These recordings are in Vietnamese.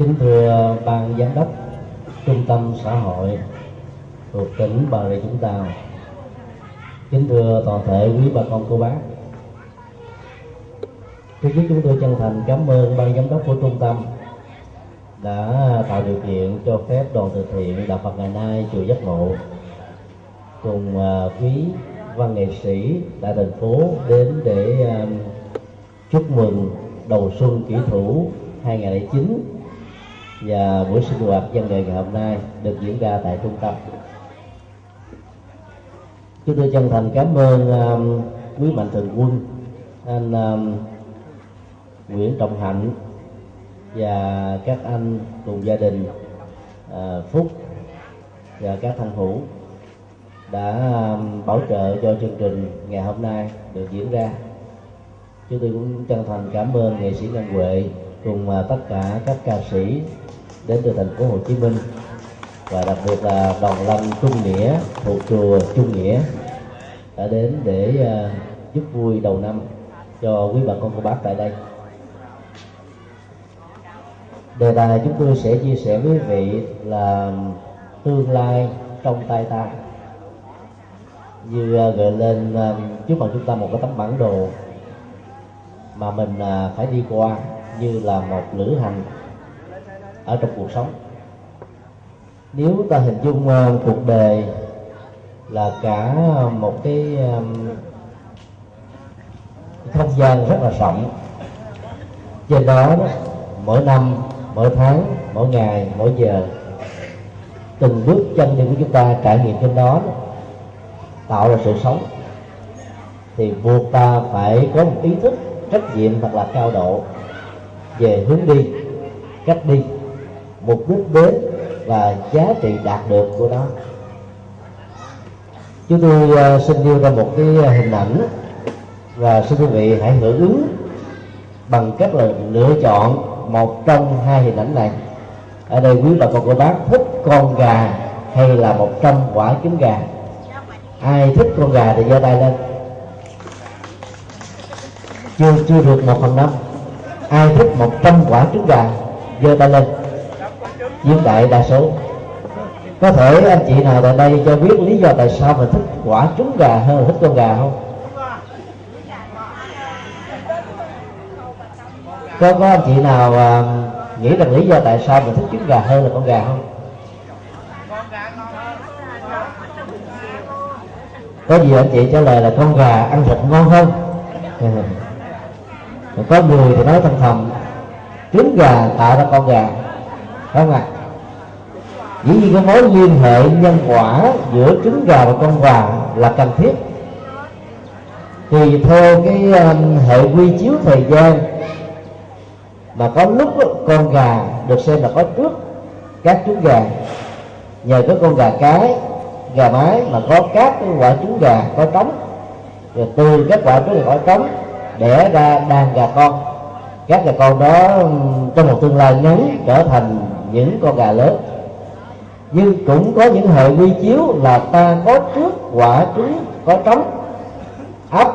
kính thưa ban giám đốc, trung tâm xã hội thuộc tỉnh bà rịa vũng tàu. Kính thưa toàn thể quý bà con, cô bác. Trước nhất chúng tôi chân thành cảm ơn ban giám đốc của trung tâm đã tạo điều kiện cho phép đoàn từ thiện đạo Phật ngày nay chùa Giác Ngộ cùng à, quý văn nghệ sĩ tại thành phố đến để à, chúc mừng đầu xuân kỷ thủ 2009 và buổi sinh hoạt dân nghệ ngày hôm nay được diễn ra tại trung tâm. Chúng tôi chân thành cảm ơn um, quý mạnh thường quân anh um, Nguyễn Trọng Hạnh và các anh cùng gia đình uh, Phúc và các thân hữu đã um, bảo trợ cho chương trình ngày hôm nay được diễn ra. Chúng tôi cũng chân thành cảm ơn nghệ sĩ Ngân Huệ cùng uh, tất cả các ca sĩ đến từ thành phố Hồ Chí Minh. Và đặc biệt là đoàn lâm Trung Nghĩa thuộc chùa Trung Nghĩa đã đến để uh, giúp vui đầu năm cho quý bà con cô bác tại đây. Đề tài chúng tôi sẽ chia sẻ với quý vị là tương lai trong tay ta. Như uh, gợi lên uh, trước mặt chúng ta một cái tấm bản đồ mà mình à, phải đi qua như là một lữ hành ở trong cuộc sống. Nếu ta hình dung uh, cuộc đời là cả một cái um, không gian rất là rộng. Trên đó, mỗi năm mỗi tháng mỗi ngày mỗi giờ từng bước chân đi của chúng ta trải nghiệm trên đó, đó tạo ra sự sống. Thì buộc ta phải có một ý thức trách nhiệm thật là cao độ về hướng đi cách đi mục đích đến và giá trị đạt được của nó. Chúng tôi uh, xin đưa ra một cái ờ, hình ảnh và xin quý vị hãy hưởng ứng bằng cách là lựa chọn một trong hai hình ảnh này. Ở đây quý bà con cô bác thích con gà hay là một trăm quả trứng gà? Ai thích con gà thì giơ tay lên. Chưa chưa được một phần năm. Ai thích một trăm quả trứng gà giơ tay lên nhưng đại đa số. Có thể anh chị nào tại đây cho biết lý do tại sao mình thích quả trứng gà hơn là thích con gà không? Có có anh chị nào uh, nghĩ rằng lý do tại sao mình thích trứng gà hơn là con gà không? Có gì anh chị trả lời là con gà ăn thịt ngon hơn. Có người thì nói thầm thầm trứng gà tạo ra con gà không ạ? à? Dĩ nhiên cái mối liên hệ nhân quả giữa trứng gà và con gà là cần thiết. Tùy theo cái um, hệ quy chiếu thời gian mà có lúc con gà được xem là có trước các trứng gà. Nhờ có con gà cái gà mái mà có các cái quả trứng gà có trống. Rồi từ các quả trứng gà có trống đẻ ra đàn gà con. Các gà con đó um, trong một tương lai ngắn trở thành những con gà lớn nhưng cũng có những hệ quy chiếu là ta có trước, quả trứng, có trống. Ấp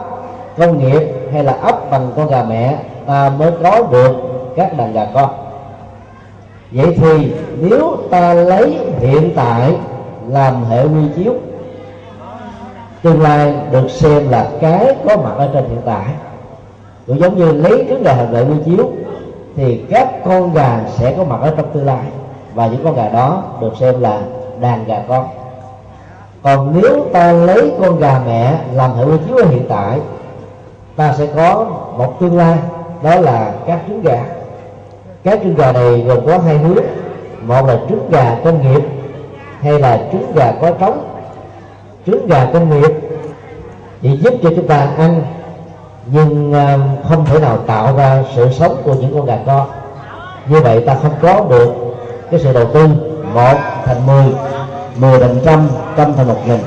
công nghiệp hay là ấp bằng con gà mẹ, ta mới có được các đàn gà con. Vậy thì nếu ta lấy hiện tại làm hệ quy chiếu, tương lai được xem là cái có mặt ở trên hiện tại. Cũng giống như lấy trứng gà làm hệ quy chiếu, thì các con gà sẽ có mặt ở trong tương lai và những con gà đó được xem là đàn gà con. Còn nếu ta lấy con gà mẹ làm hệ quy chiếu hiện tại, ta sẽ có một tương lai, đó là các trứng gà. Các trứng gà này gồm có hai hướng một là trứng gà công nghiệp hay là trứng gà có trống. Trứng gà công nghiệp thì giúp cho chúng ta ăn, nhưng à, không thể nào tạo ra sự sống của những con gà con như vậy ta không có được cái sự đầu tư một thành mười mười thành trăm trăm thành một nghìn.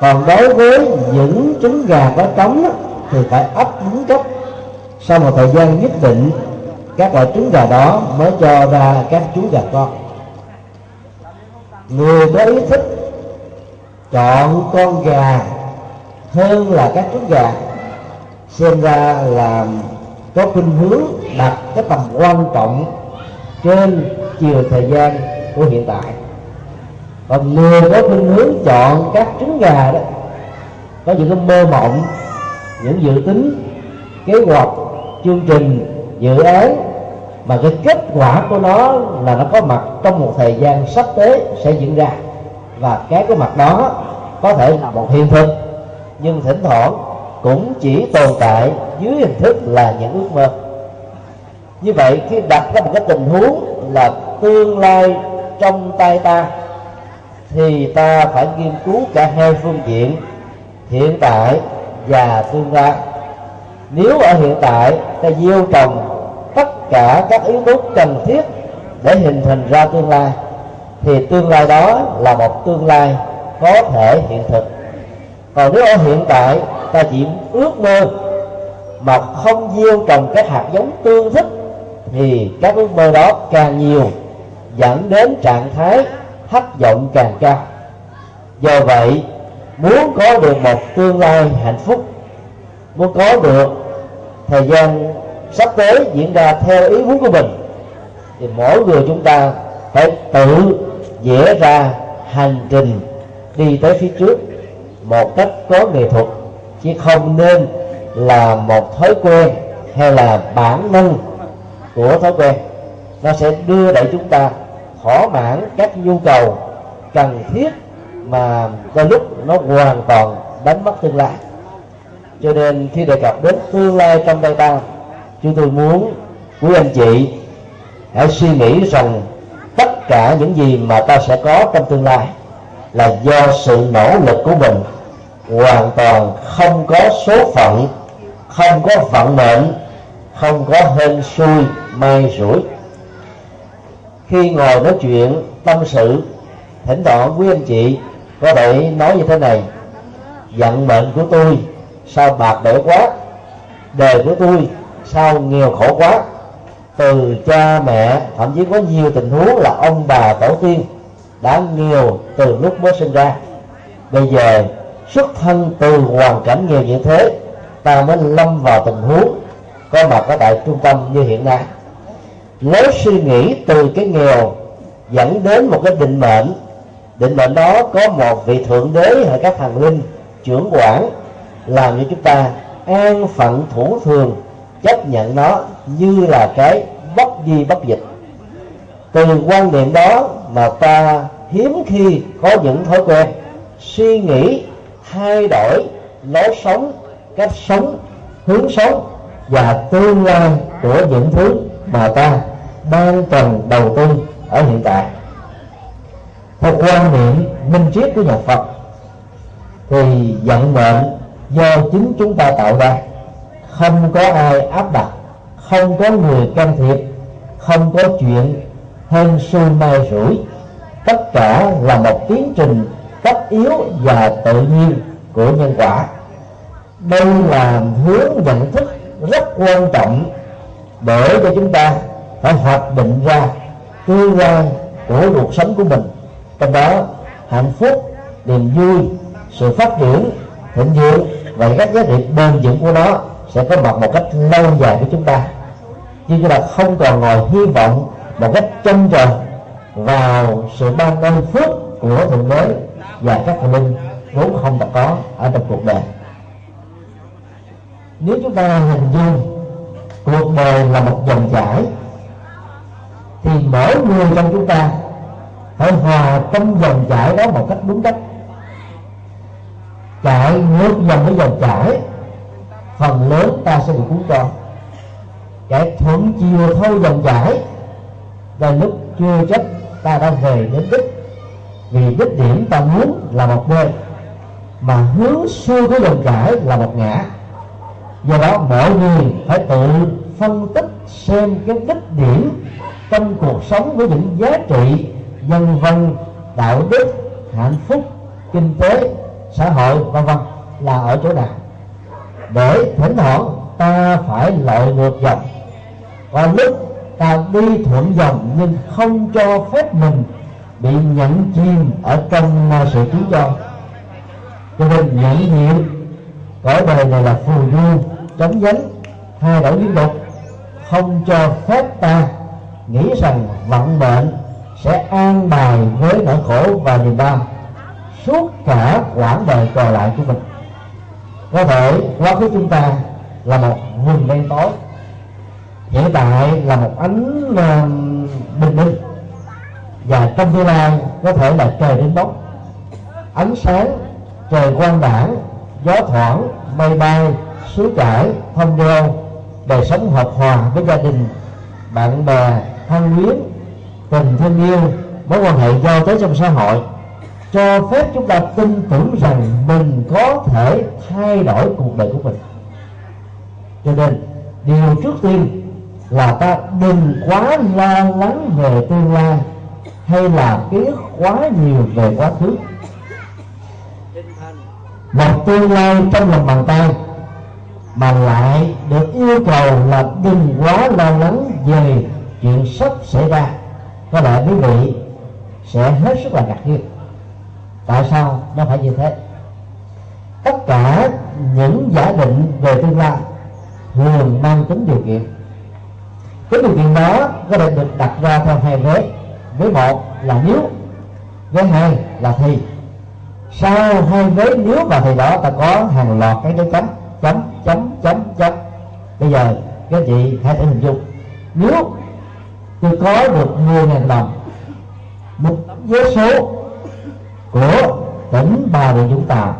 Còn đối với những trứng gà có trống thì phải ấp đúng cách sau một thời gian nhất định, các loại trứng gà đó mới cho ra các chú gà con. Người có ý thích chọn con gà hơn là các trứng gà, xem ra là có khuynh hướng đặt cái tầm quan trọng trên chiều thời gian của hiện tại. Còn người có khuynh hướng chọn các trứng gà đó, có những cái mơ mộng, những dự tính, kế hoạch, chương trình, dự án, mà cái kết quả của nó là nó có mặt trong một thời gian sắp tới sẽ diễn ra. Và cái cái mặt đó có thể là một hiện thực, nhưng thỉnh thoảng cũng chỉ tồn tại dưới hình thức là những ước mơ. Như vậy khi đặt ra một cái tình huống là tương lai trong tay ta, thì ta phải nghiên cứu cả hai phương diện, hiện tại và tương lai. Nếu ở hiện tại, ta gieo trồng tất cả các yếu tố cần thiết để hình thành ra tương lai, thì tương lai đó là một tương lai có thể hiện thực. Còn nếu ở hiện tại, ta chỉ ước mơ mà không gieo trồng các hạt giống tương thích, thì các ước mơ đó càng nhiều dẫn đến trạng thái thất vọng càng cao. Do vậy, muốn có được một tương lai hạnh phúc, muốn có được thời gian sắp tới diễn ra theo ý muốn của mình, thì mỗi người chúng ta phải tự vẽ ra hành trình đi tới phía trước một cách có nghệ thuật, chứ không nên là một thói quen hay là bản năng của thói quen. Nó sẽ đưa đẩy chúng ta thỏa mãn các nhu cầu cần thiết mà đôi lúc nó hoàn toàn đánh mất tương lai. Cho nên khi đề cập đến tương lai trong tay ta chúng tôi muốn quý anh chị hãy suy nghĩ rằng tất cả những gì mà ta sẽ có trong tương lai là do sự nỗ lực của mình. Hoàn toàn không có số phận, không có vận mệnh, không có hên xui, may rủi khi ngồi nói chuyện, tâm sự, thỉnh thoảng quý anh chị có thể nói như thế này vận mệnh của tôi, sao bạc bẽo quá? Đời của tôi, sao nghèo khổ quá? Từ cha mẹ, thậm chí có nhiều tình huống là ông bà tổ tiên đã nghèo từ lúc mới sinh ra. Bây giờ, xuất thân từ hoàn cảnh nghèo như thế, ta mới lâm vào tình huống có mặt ở tại trung tâm như hiện nay nếu suy nghĩ từ cái nghèo dẫn đến một cái định mệnh định mệnh đó có một vị thượng đế hay các thần linh, trưởng quản, làm cho chúng ta an phận thủ thường, chấp nhận nó như là cái bất di bất dịch. Từ quan niệm đó mà ta hiếm khi có những thói quen suy nghĩ, thay đổi lối sống, cách sống, hướng sống và tương lai của những thứ mà ta đang cần đầu tư ở hiện tại. Theo quan niệm minh triết của nhà Phật thì vận mệnh do chính chúng ta tạo ra. Không có ai áp đặt, không có người can thiệp, không có chuyện hên xui mai rủi. Tất cả là một tiến trình tất yếu và tự nhiên của nhân quả. Đây là hướng nhận thức rất quan trọng để cho chúng ta phải hoạch định ra tương lai của cuộc sống của mình. Trong đó, hạnh phúc, niềm vui, sự phát triển, thịnh vượng và các giá trị bền vững của nó sẽ có mặt một cách lâu dài của chúng ta. Nhưng chúng ta không còn ngồi hy vọng một cách trông chờ vào sự ban ơn phước của thượng đế và các thần linh vốn không đã có ở trong cuộc đời. Nếu chúng ta hình dung cuộc đời là một dòng chảy. Thì mỗi người trong chúng ta phải hòa trong dòng chảy đó một cách đúng cách. Chạy ngược dòng với dòng chảy, phần lớn ta sẽ bị cuốn trôi. Chạy thuận chiều thôi dòng chảy đến lúc chưa chắc ta đã về đến đích. Vì đích điểm ta muốn là một bên mà hướng xuôi của dòng chảy là một ngã do đó mọi người phải tự phân tích xem cái đích điểm trong cuộc sống với những giá trị nhân văn, đạo đức, hạnh phúc, kinh tế, xã hội, vân vân là ở chỗ nào. Để thỉnh thoảng ta phải lội ngược dòng. Và lúc ta đi thuận dòng nhưng không cho phép mình bị nhận chìm ở trong sự chú cho. Cho nên nhận diện cõi đời này là phù du chống dánh thay đổi liên tục. Không cho phép ta nghĩ rằng vận mệnh sẽ an bài với nỗi khổ và niềm đau. Suốt cả quãng đời còn lại của mình. Có thể quá khứ chúng ta là một vùng đen tối. Hiện tại là một ánh bình minh. Và trong tương lai có thể là trời đến bóng ánh sáng, trời quang đảng gió thoảng, mây bay suối chảy thông đeo, đời sống hợp hòa với gia đình bạn bè thân quyến tình thân yêu mối quan hệ giao tế trong xã hội cho phép chúng ta tin tưởng rằng mình có thể thay đổi cuộc đời của mình. Cho nên điều trước tiên là ta đừng quá lo lắng về tương lai hay là biết quá nhiều về quá khứ. Một tương lai trong lòng bàn tay mà lại được yêu cầu là đừng quá lo lắng về chuyện sắp xảy ra. Có lẽ quý vị sẽ hết sức là ngạc nhiên. Tại sao nó phải như thế? Tất cả những giả định về tương lai thường mang tính điều kiện. Cái điều kiện đó có thể được đặt ra theo hai vế. Với một là nếu với hai là thì. Sau hai vế nếu và thì đó ta có hàng loạt cái dấu chấm chấm chấm chấm chấm. Bây giờ, các chị hãy thử hình dung. Nếu tôi có được 10.000 đồng, một tấm vé số của tỉnh Bà Rịa Vũng Tàu,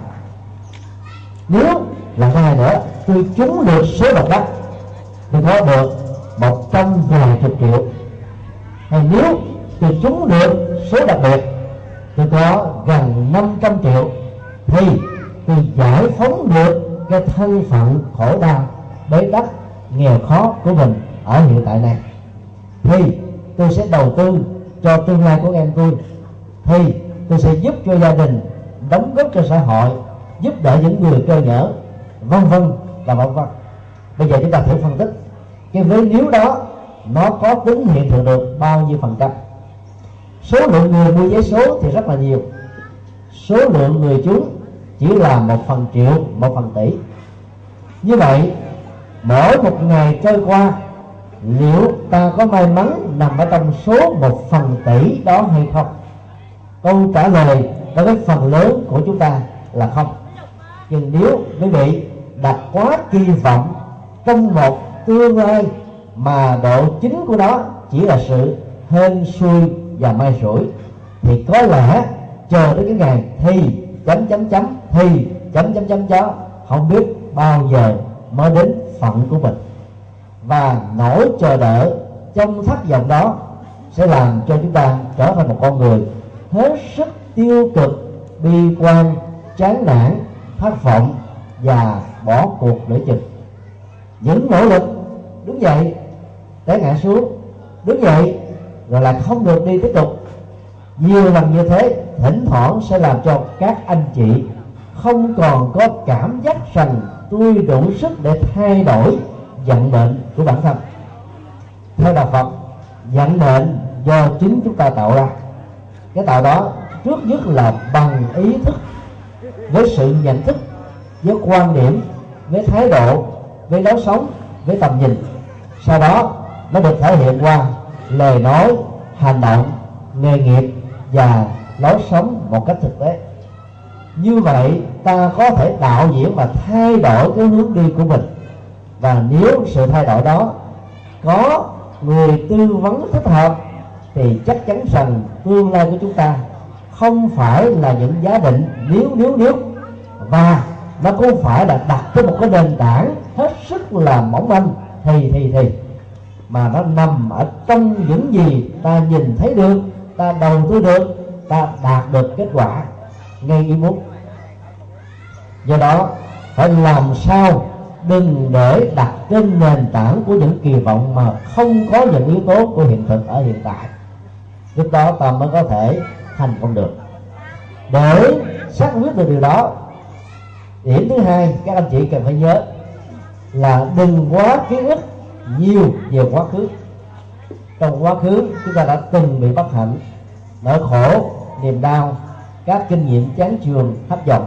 nếu là hai nữa, tôi trúng được số độc đắc, tôi có được một trăm vài chục triệu. Hay nếu tôi trúng được số đặc biệt, tôi có gần 500 triệu, thì tôi giải phóng được cái thân phận khổ đau, bế tắc, nghèo khó của mình ở hiện tại này. Thì tôi sẽ đầu tư cho tương lai của em tôi. Thì tôi sẽ giúp cho gia đình, đóng góp cho xã hội, giúp đỡ những người cơ nhở, vân vân và vân vân. Bây giờ chúng ta thử phân tích. Cái vế nếu đó, nó có tính hiện thực được bao nhiêu phần trăm? Số lượng người mua giấy số thì rất là nhiều. Số lượng người chúng chỉ là một phần triệu, một phần tỷ. Như vậy, mỗi một ngày trôi qua, liệu ta có may mắn nằm ở trong số một phần tỷ đó hay không? Câu trả lời đối với phần lớn của chúng ta là không. Nhưng nếu quý vị đặt quá kỳ vọng trong một tương lai mà độ chính của nó chỉ là sự hên xui và may rủi, thì có lẽ chờ đến cái ngày thi chấm chấm chấm, thì, chấm chấm chấm chấm không biết bao giờ mới đến phận của mình. Và nỗi chờ đợi trong thất vọng đó sẽ làm cho chúng ta trở thành một con người hết sức tiêu cực, bi quan, chán nản, thất vọng và bỏ cuộc lễ trình những nỗ lực đứng dậy, té ngã xuống, đứng dậy, rồi là không được đi tiếp tục nhiều lần như thế, thỉnh thoảng sẽ làm cho các anh chị không còn có cảm giác rằng tôi đủ sức để thay đổi vận mệnh của bản thân. Theo đạo phật, vận mệnh do chính chúng ta tạo ra. Cái tạo đó trước nhất là bằng ý thức, với sự nhận thức, với quan điểm, với thái độ, với lối sống, với tầm nhìn. Sau đó, nó được thể hiện qua lời nói, hành động, nghề nghiệp và lối sống một cách thực tế. Như vậy, ta có thể đạo diễn và thay đổi cái hướng đi của mình. Và nếu sự thay đổi đó có người tư vấn thích hợp, thì chắc chắn rằng tương lai của chúng ta không phải là những giá định nếu nếu nếu và nó cũng phải là đặt trên một cái nền tảng hết sức là mỏng manh, thì thì thì. Mà nó nằm ở trong những gì ta nhìn thấy được ta đầu tư được, ta đạt được kết quả ngay ý muốn. Do đó, phải làm sao đừng để đặt trên nền tảng của những kỳ vọng mà không có những yếu tố của hiện thực ở hiện tại. Lúc đó ta mới có thể thành công được. Để xác quyết được điều đó, điểm thứ hai các anh chị cần phải nhớ là đừng quá ký ức nhiều về quá khứ trong quá khứ, chúng ta đã từng bị bất hạnh, nỗi khổ, niềm đau, các kinh nghiệm chán trường hấp dẫn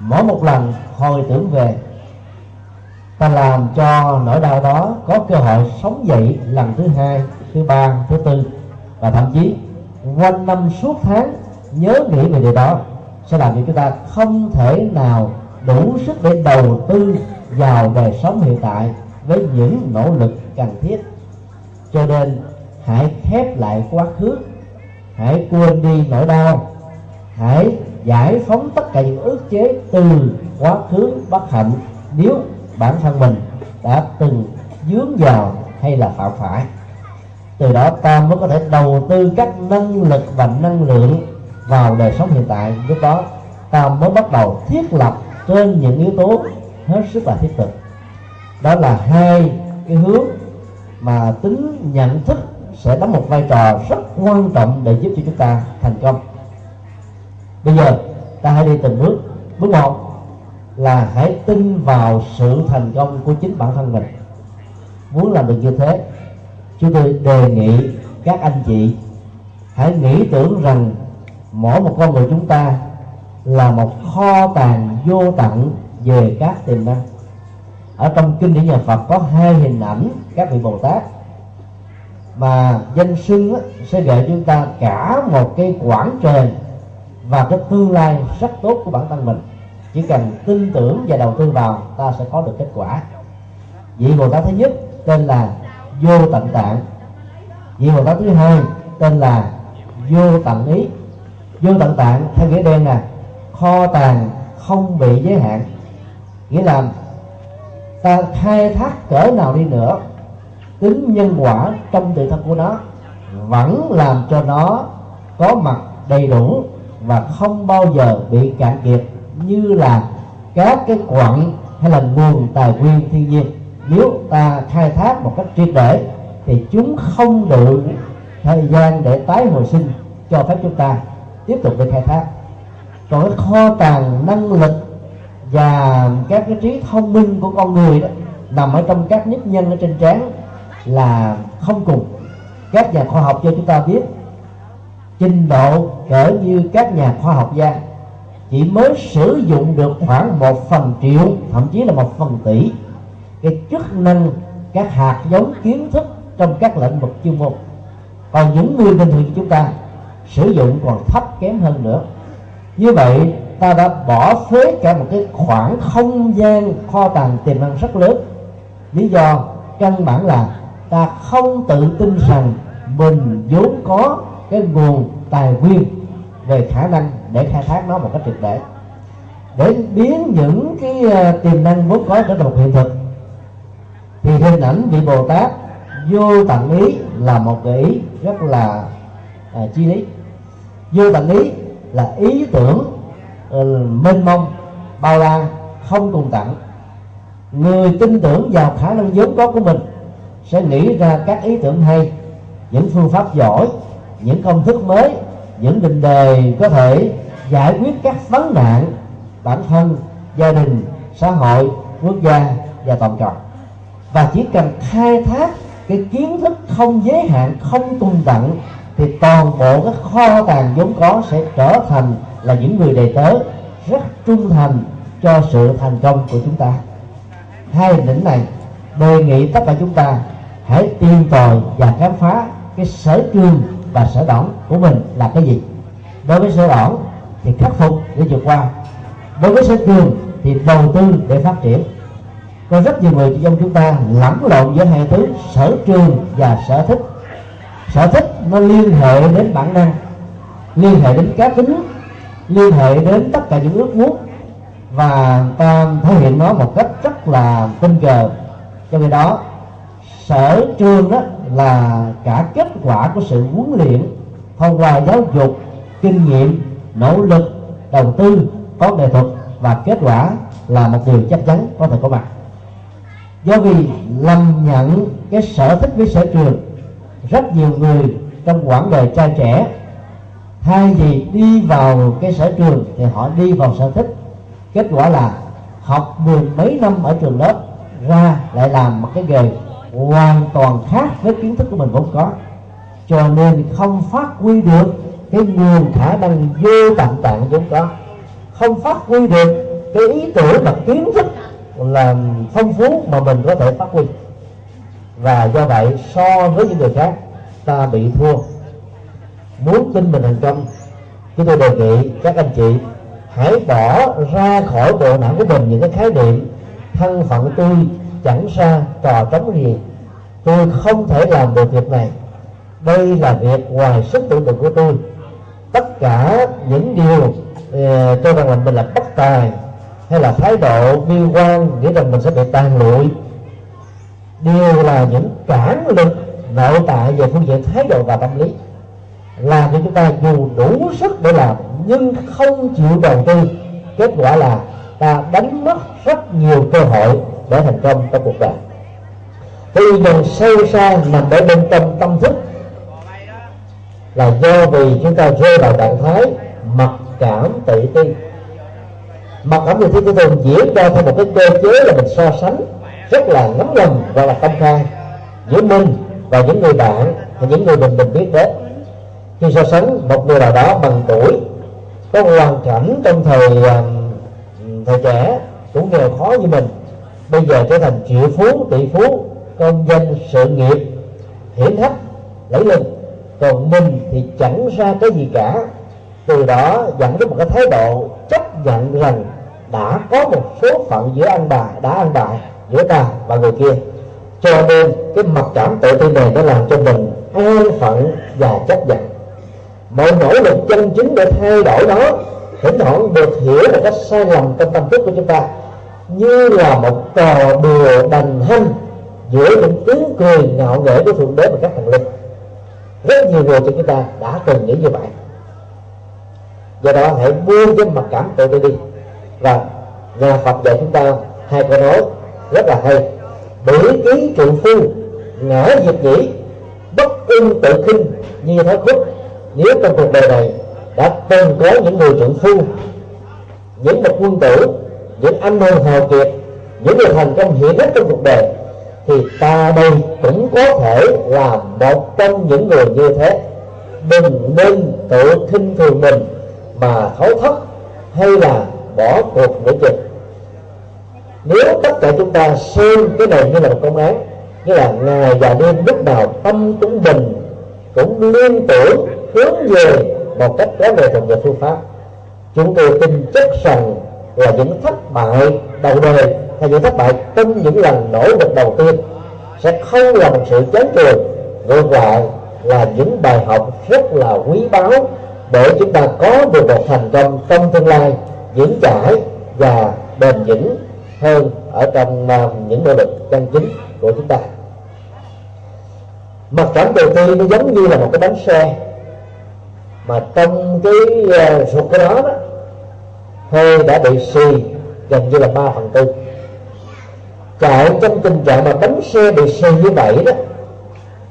mỗi một lần hồi tưởng về, ta làm cho nỗi đau đó có cơ hội sống dậy lần thứ hai, thứ ba, thứ tư. Và thậm chí, quanh năm suốt tháng, nhớ nghĩ về điều đó, sẽ làm cho chúng ta không thể nào đủ sức để đầu tư vào đời sống hiện tại với những nỗ lực cần thiết. Cho nên hãy khép lại quá khứ. Hãy quên đi nỗi đau. Hãy giải phóng tất cả những ức chế từ quá khứ bất hạnh nếu bản thân mình đã từng dướng vào hay là phạm phải. Từ đó ta mới có thể đầu tư các năng lực và năng lượng vào đời sống hiện tại. Lúc đó, ta mới bắt đầu thiết lập trên những yếu tố hết sức là thiết thực. Đó là hai cái hướng mà tính nhận thức sẽ đóng một vai trò rất quan trọng để giúp cho chúng ta thành công. Bây giờ, ta hãy đi từng bước. Bước một là hãy tin vào sự thành công của chính bản thân mình. Muốn làm được như thế, chúng tôi đề nghị các anh chị hãy nghĩ tưởng rằng mỗi một con người chúng ta là một kho tàng vô tận về các tiềm năng. Ở trong kinh điển nhà Phật có hai hình ảnh các vị Bồ Tát mà danh xưng sẽ gợi chúng ta cả một cái quãng trời và cái tương lai rất tốt của bản thân mình. Chỉ cần tin tưởng và đầu tư vào, ta sẽ có được kết quả. Vị Bồ Tát thứ nhất tên là vô tận tạng. Vị Bồ Tát thứ hai tên là vô tận ý. Vô tận tạng theo nghĩa đen là kho tàng không bị giới hạn. Nghĩa là ta khai thác cỡ nào đi nữa tính nhân quả trong tự thân của nó vẫn làm cho nó có mặt đầy đủ và không bao giờ bị cạn kiệt như là các cái quặng hay là nguồn tài nguyên thiên nhiên. Nếu ta khai thác một cách triệt để thì chúng không đủ thời gian để tái hồi sinh cho phép chúng ta tiếp tục được khai thác. Còn cái kho tàng năng lực và các cái trí thông minh của con người đó nằm ở trong các nhất nhân ở trên trán là không cùng. Các nhà khoa học cho chúng ta biết, trình độ cỡ như các nhà khoa học gia chỉ mới sử dụng được khoảng một phần triệu, thậm chí là một phần tỷ. Cái chức năng, các hạt giống kiến thức trong các lĩnh vực chuyên môn. Còn những người bình thường chúng ta sử dụng còn thấp kém hơn nữa. Như vậy, ta đã bỏ phế cả một cái khoảng không gian kho tàng tiềm năng rất lớn. Lý do căn bản là ta không tự tin rằng mình vốn có cái nguồn tài nguyên về khả năng để khai thác nó một cách triệt để. Để biến những cái ờ, tiềm năng vốn có trở thành một hiện thực thì hình ảnh vị bồ tát vô tận ý là một cái ý rất là à, chi lý. Vô tận ý là ý tưởng uh, mênh mông bao la không cùng tận người tin tưởng vào khả năng vốn có của mình sẽ nghĩ ra các ý tưởng hay, những phương pháp giỏi, những công thức mới, những định đề có thể giải quyết các vấn nạn bản thân, gia đình, xã hội, quốc gia và toàn cầu. Và chỉ cần khai thác cái kiến thức không giới hạn, không cùng tận thì toàn bộ các kho tàng vốn có sẽ trở thành là những người đầy tớ rất trung thành cho sự thành công của chúng ta. Hai đỉnh này đề nghị tất cả chúng ta hãy tìm tòi và khám phá cái sở trường và sở đoản của mình là cái gì. Đối với sở đoản thì khắc phục để vượt qua. Đối với sở trường thì đầu tư để phát triển. Có rất nhiều người trong chúng ta lẫn lộn giữa hai thứ, sở trường và sở thích. Sở thích nó liên hệ đến bản năng, liên hệ đến cá tính, liên hệ đến tất cả những ước muốn. Và ta thể hiện nó một cách rất là tinh cờ. Cho người đó sở trường đó là cả kết quả của sự huấn luyện, thông qua giáo dục, kinh nghiệm, nỗ lực, đầu tư, có nghệ thuật và kết quả là một điều chắc chắn có thể có mặt. Do vì lầm nhận cái sở thích với sở trường, rất nhiều người trong quãng đời trai trẻ thay vì đi vào cái sở trường thì họ đi vào sở thích. Kết quả là học mười mấy năm ở trường lớp, ra lại làm một cái nghề hoàn toàn khác với kiến thức của mình vốn có. Cho nên không phát huy được cái nguồn khả năng vô tận tạng vốn có. Không phát huy được cái ý tưởng và kiến thức là phong phú mà mình có thể phát huy. Và do vậy, so với những người khác, ta bị thua. Muốn tin mình thành công, chúng tôi đề nghị các anh chị hãy bỏ ra khỏi bộ não của mình những cái khái niệm thân phận tôi chẳng xa trò trống gì tôi không thể làm được việc này. Đây là việc ngoài sức tưởng tượng của tôi. Tất cả những điều ờ, cho rằng là mình là bất tài hay là thái độ bi quan nghĩ rằng mình sẽ bị tàn lụi, đều là những cản lực nội tại về phương diện thái độ và tâm lý. Làm cho chúng ta dù đủ sức để làm, nhưng không chịu đầu tư. Kết quả là ta đánh mất rất nhiều cơ hội để thành công trong cuộc đời cái nguyên sâu xa nằm ở bên trong tâm thức là do vì chúng ta rơi vào trạng thái mặc cảm tự ti. Mặc cảm tự ti tôi thường diễn ra theo một cái cơ chế là mình so sánh rất là ngấm ngầm và là công khai giữa mình và những người bạn và những người mình mình biết đến. Khi so sánh một người nào đó bằng tuổi, có hoàn cảnh trong thời à, thời trẻ cũng nghèo khó như mình, bây giờ trở thành triệu phú, tỷ phú công danh sự nghiệp, hiển hách, lẫy lừng. Còn mình thì chẳng ra cái gì cả. Từ đó dẫn đến một cái thái độ chấp nhận rằng đã có một số phận giữa ăn bà, đã ăn bài giữa ta và người kia. Cho nên cái mặc cảm tự tin này nó làm cho mình an phận và chấp nhận. Mọi nỗ lực chân chính để thay đổi đó, thỉnh thoảng được hiểu một cách sai lầm trong tâm thức của chúng ta, như là một trò đùa đành hanh giữa những tiếng cười ngạo nghễ của thượng đế và các thần linh, rất nhiều người trong chúng ta đã từng nghĩ như vậy. Do đó, hãy buông cái mặt cảm tự ti đi. Và nhà Phật dạy chúng ta hai câu nói rất là hay. Bỉ ký trụ phu, ngã diệt nhĩ, bất ưng tự khinh, như thái khúc. Nếu trong cuộc đời này đã từng có những người trưởng phu, những bậc quân tử, những anh hùng hào kiệt, những người thành công hiện hết trong cuộc đời thì ta đây cũng có thể là một trong những người như thế. Đừng nên tự khinh thường mình mà thấu thất hay là bỏ cuộc nữa chừng nếu tất cả chúng ta xem cái này như là một công án, như là ngày và đêm lúc nào tâm chúng mình cũng liên tưởng hướng về một cách có nghệ thuật về phương pháp, chúng tôi tin chắc rằng là những thất bại đầu đời hay những thất bại trong những lần nỗ lực đầu tiên sẽ không là một sự chán trường ngược lại là những bài học rất là quý báu để chúng ta có được một thành công trong tương lai vững chãi và bền vững hơn ở trong uh, những nỗ lực chân chính của chúng ta. Mặt cảm đầu tiên nó giống như là một cái bánh xe mà trong cái uh, ruột cái đó, đó hơi đã bị xì gần như là ba phần tư chạy trong tình trạng mà bánh xe bị xe như vậy đó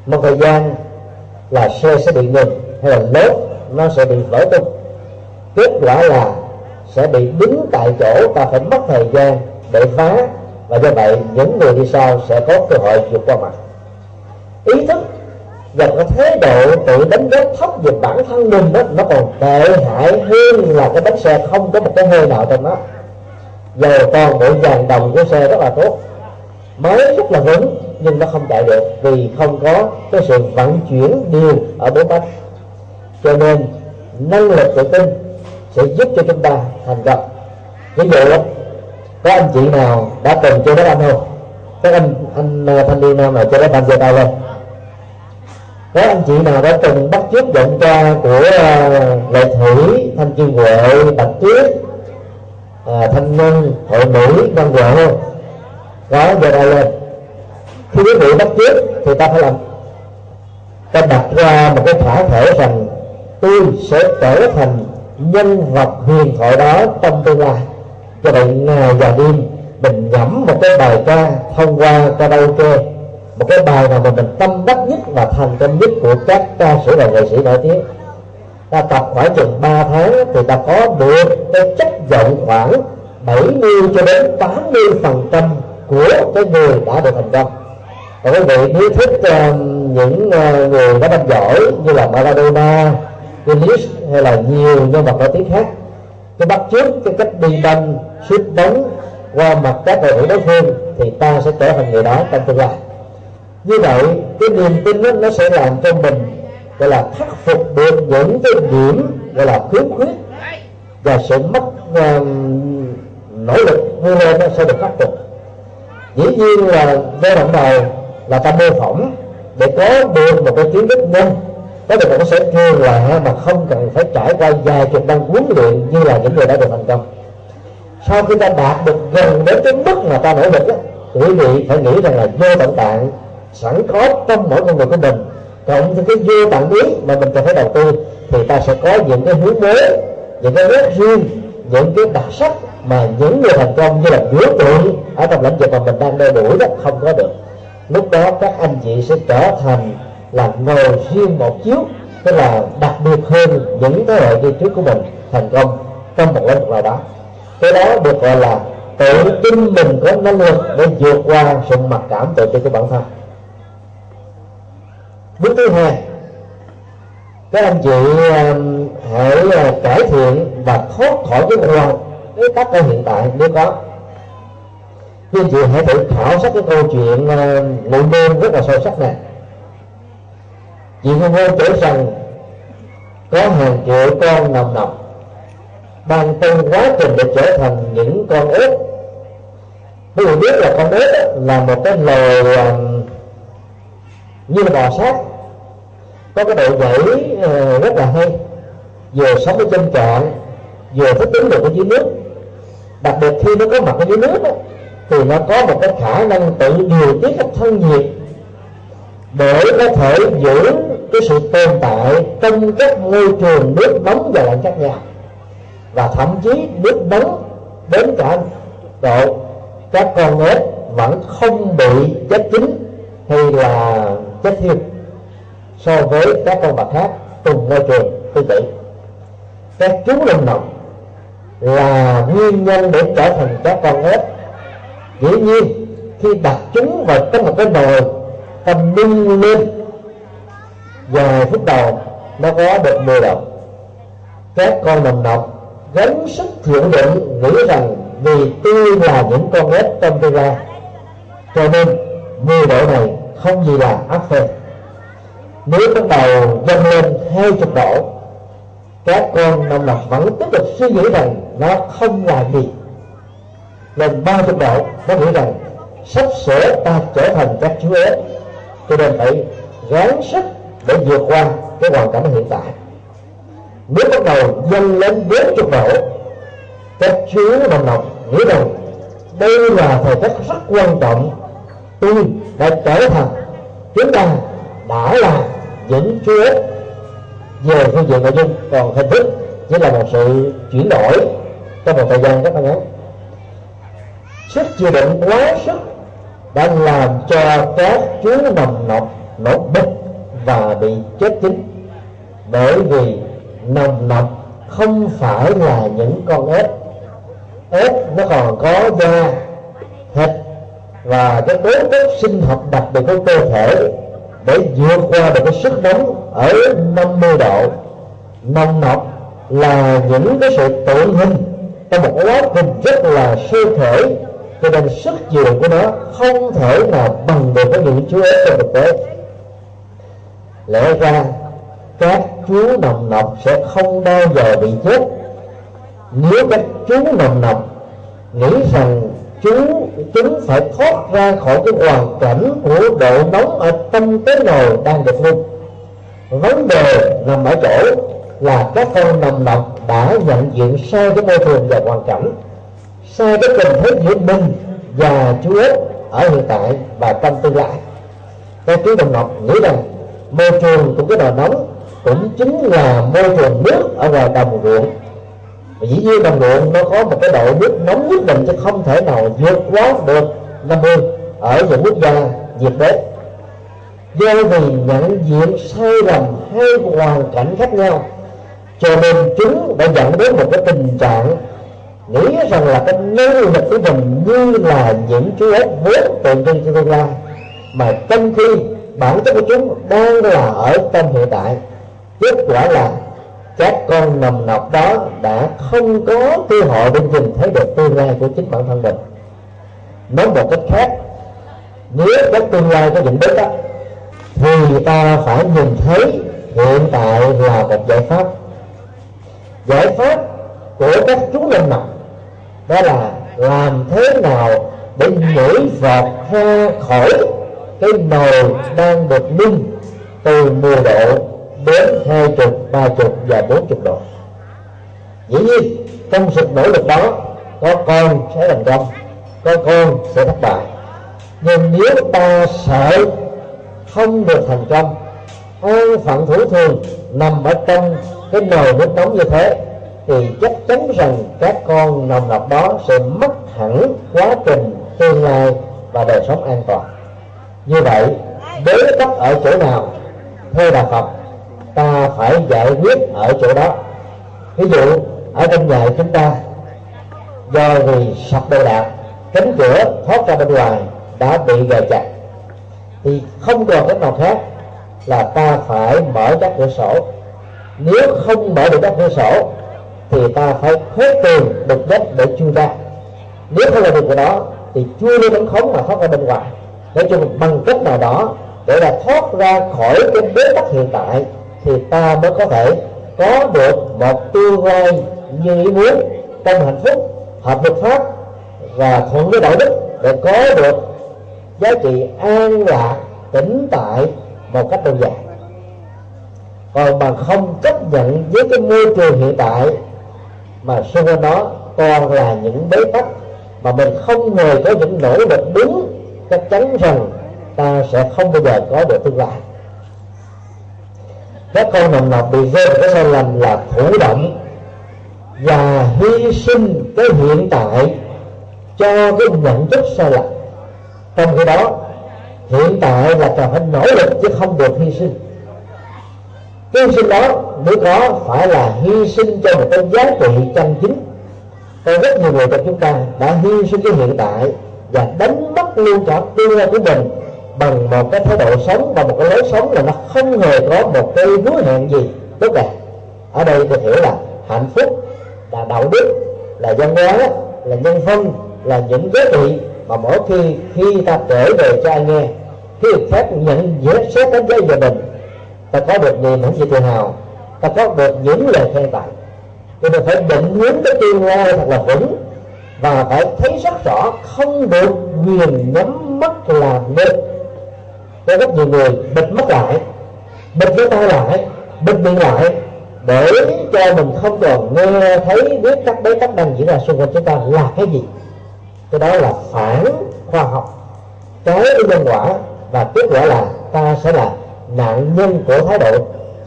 một thời gian là xe sẽ bị ngừng hay là lốp, nó sẽ bị vỡ tung. Kết quả là sẽ bị đứng tại chỗ ta phải mất thời gian để phá và do vậy những người đi sau sẽ có cơ hội vượt qua mặt. Ý thức và cái thái độ tự đánh giá thấp về bản thân mình đó, nó còn tệ hại hơn là cái bánh xe không có một cái hơi nào trong đó. Dầu toàn bộ dàn đồng của xe rất là tốt mới rất là vững nhưng nó không chạy được vì không có cái sự vận chuyển đều ở bốn bánh cho nên năng lực tự tin sẽ giúp cho chúng ta thành công. Ví dụ có anh chị nào đã từng chơi đá banh không? Các anh anh ờ, thanh niên nào mà chơi đá banh giơ tay lên? Có anh chị nào đã từng bắt chước giọng ca của uh, lệ thủy thanh kim huệ bạch tuyết uh, thanh ngân hội mỹ văn huệ không? Có về đây lên khi quý vị bắt chước thì ta phải làm. Ta đặt ra một cái thỏa thể rằng tôi sẽ trở thành nhân vật huyền thoại đó trong tương lai. Cho vậy ngày và đêm mình nhẩm một cái bài ca thông qua karaoke, một cái bài nào mà mình tâm đắc nhất và thành công nhất của các ca sĩ và nghệ sĩ nổi tiếng. Ta tập khoảng chừng 3 tháng thì ta có được cái chất giọng khoảng 70 cho đến 80 phần trăm của cái người đã được thành công. Và quý vị nếu thích uh, những uh, người đã banh giỏi như là Maradona, Willis hay là nhiều nhân vật nổi tiếng khác cái bắt trước cái cách đi banh sút bóng qua mặt các cầu thủ đối phương thì ta sẽ trở thành người đó trong tương lai. Như vậy cái niềm tin đó, nó sẽ làm cho mình gọi là khắc phục được những cái điểm gọi là khiếm khuyết và sự mất uh, nỗ lực vươn lên nó sẽ được khắc phục dĩ nhiên là giai đoạn đầu là ta mô phỏng để có được một cái kiến thức nhanh. Có được một cái sở trường là mà không cần phải trải qua vài chục năm huấn luyện như là những người đã được thành công. Sau khi ta đạt được gần đến cái mức mà ta nỗ lực á, quý vị phải nghĩ rằng là vô tận tạng sẵn có trong mỗi con người của mình. Cộng với cái vô tận biết mà mình cần phải đầu tư thì ta sẽ có những cái hướng mới, những cái nét riêng, những cái đặc sắc mà những người thành công như là biểu tượng ở trong lĩnh vực mà mình đang đeo đuổi đó, không có được. Lúc đó các anh chị sẽ trở thành là ngồi riêng một chiếu, tức là đặc biệt hơn những thế hệ đi trước của mình thành công trong một lĩnh vực nào đó. Cái đó được gọi là tự tin mình có năng lực để vượt qua sự mặc cảm tự ti của bản thân. Bước thứ hai, các anh chị um, hãy uh, cải thiện và thoát khỏi cái hoàn cái cách ở hiện tại nếu có quý anh chị hãy thử khảo sát cái câu chuyện ờ, uh, ngụ ngôn rất là sâu sắc này chị ngôn ngôn kể rằng có hàng triệu con nằm nọc đang trong quá trình để trở thành những con ếch. Quý vị biết là con ếch là một cái loài um, như là bò sát. Có cái độ nhảy uh, ờ, rất là hay vừa sống ở trên trọn, vừa thích đứng được ở dưới nước đặc biệt khi nó có mặt ở dưới nước đó, thì nó có một cái khả năng tự điều tiết cái thân nhiệt để có thể giữ cái sự tồn tại trong các môi trường nước nóng và lạnh khác nhau và thậm chí nước nóng đến cả độ các con ếch vẫn không bị chết chín hay là chết thiêu so với các con vật khác cùng môi trường tương tự các chú lông nọc là nguyên nhân để trở thành các con ếch. Dĩ nhiên, khi đặt chúng vào trong một cái nồi, tâm nâng lên. Vài phút đầu, nó có được 10 độ các con nồng nọc gánh sức thiện định nghĩ rằng vì tôi là những con ếch trong tương lai. Cho nên 10 độ này không gì là áp phê. Nếu bắt đầu dâng lên hai chục độ các con nông lòng vẫn tiếp tục suy nghĩ rằng nó không là gì. Lên ba chục độ nó nghĩ rằng sắp sửa ta trở thành các chú ế cho nên phải gắng sức để vượt qua cái hoàn cảnh hiện tại. Nếu bắt đầu dâng lên bốn chục độ các chú nông lòng nghĩ rằng đây là thời khắc rất quan trọng. Tôi đã trở thành chúng ta đã là những chúa về phương diện nội dung còn hình thức, chỉ là một sự chuyển đổi trong một thời gian rất là ngắn. Sức chịu đựng quá sức đã làm cho các chú nồng nọc nổ bịch và bị chết chín bởi vì nồng nọc không phải là những con ếch. Ếch nó còn có da, thịt và cái tố chất sinh học đặc biệt của cơ thể để vượt qua được cái sức nóng ở 50 độ. Nồng nọc là những cái sự tượng hình trong một quá trình rất là sơ thể, cho nên sức chịu của nó không thể nào bằng được cái những chú ếch trong thực tế. Lẽ ra, các chú nồng nọc sẽ không bao giờ bị chết. Nếu các chú nồng nọc nghĩ rằng chúng, chúng phải thoát ra khỏi cái hoàn cảnh của độ nóng ở trong cái nồi đang được nung vấn đề nằm ở chỗ là các con nồng nọc đã nhận diện sai cái môi trường và hoàn cảnh sai cái tình thế giữa mình và chú ở hiện tại và trong tương lai. Các chú đồng nọc nghĩ rằng môi trường của cái nồi nóng cũng chính là môi trường nước ở ngoài đồng ruộng và dĩ nhiên đồng ruộng nó có một cái độ nước nóng nhất định chứ không thể nào vượt quá được 50 ở những quốc gia nhiệt đới. Do vì nhận diện sai lầm hai hoàn cảnh khác nhau, cho nên chúng đã dẫn đến một cái tình trạng nghĩ rằng là cái năng lực của mình như là những chú ếch vốn tượng trưng cho tương lai mà trong khi bản chất của chúng đang là ở trong hiện tại, kết quả là các con nằm nọc đó đã không có cơ hội để nhìn thấy được tương lai của chính bản thân mình. Nói một cách khác nếu có tương lai có những đích đó, thì ta phải nhìn thấy hiện tại là một giải pháp. Giải pháp của các chú linh nọc đó là làm thế nào để nhảy vọt ra khỏi cái nồi đang được nung từ 10 độ đến hai chục, ba chục và bốn chục độ. Dĩ nhiên, trong sự nỗ lực đó, có con sẽ thành công có con sẽ thất bại. Nhưng nếu ta sợ không được thành công an phận thủ thường nằm ở trong cái nồi nước nóng như thế, thì chắc chắn rằng các con nồng nọc đó sẽ mất hẳn quá trình tương lai và đời sống an toàn. Như vậy, bế tắc ở chỗ nào theo đạo phật ta phải giải quyết ở chỗ đó. Ví dụ, ở trong nhà chúng ta, do vì sập đồ đạc, cánh cửa thoát ra bên ngoài đã bị gài chặt, thì không còn cách nào khác là ta phải mở các cửa sổ. Nếu không mở được các cửa sổ, thì ta phải khuét tường đục đất để chui ra. Nếu không làm được cái đó, thì chui lên tấm khống mà thoát ra bên ngoài. Nói chung bằng cách nào đó để là thoát ra khỏi cái bế tắc hiện tại thì ta mới có thể có được một tương lai như ý muốn trong hạnh phúc, hợp luật pháp và thuận với đạo đức để có được giá trị an lạc, tĩnh tại một cách đơn giản. Còn mà không chấp nhận với cái môi trường hiện tại mà xung quanh đó toàn là những bế tắc mà mình không ngờ có những nỗ lực đúng, chắc chắn rằng ta sẽ không bao giờ có được tương lai các con nồng nọc bị rơi vào cái sai lầm là thủ động và hy sinh cái hiện tại cho cái nhận thức sai lầm. Trong khi đó, hiện tại là cần phải nỗ lực chứ không được hy sinh. Cái hy sinh đó nếu có phải là hy sinh cho một cái giá trị chân chính. Có rất nhiều người trong chúng ta đã hy sinh cái hiện tại và đánh mất luôn cả tương lai của mình bằng một cái thái độ sống và một cái lối sống là nó không hề có một cái hứa hẹn gì. Tốt đẹp ở đây được hiểu là hạnh phúc là đạo đức, là văn hóa, là nhân văn là những giá trị mà mỗi khi khi ta kể về cho ai nghe, khi được phép nhận dễ xét đánh giá về mình ta có được niềm hãnh diện tự hào, ta có được những lời khen tặng. Cho nên phải định hướng cái tương lai thật là vững và phải thấy rất rõ không được quyền nhắm mắt làm được có rất nhiều người bịt mắt lại, bịt cái tay lại, bịt miệng lại, để cho mình không còn nghe thấy, biết các bế tắc đang diễn ra xung quanh chúng ta là cái gì. Cái đó là phản khoa học. Trái với nhân quả và kết quả là ta sẽ là nạn nhân của thái độ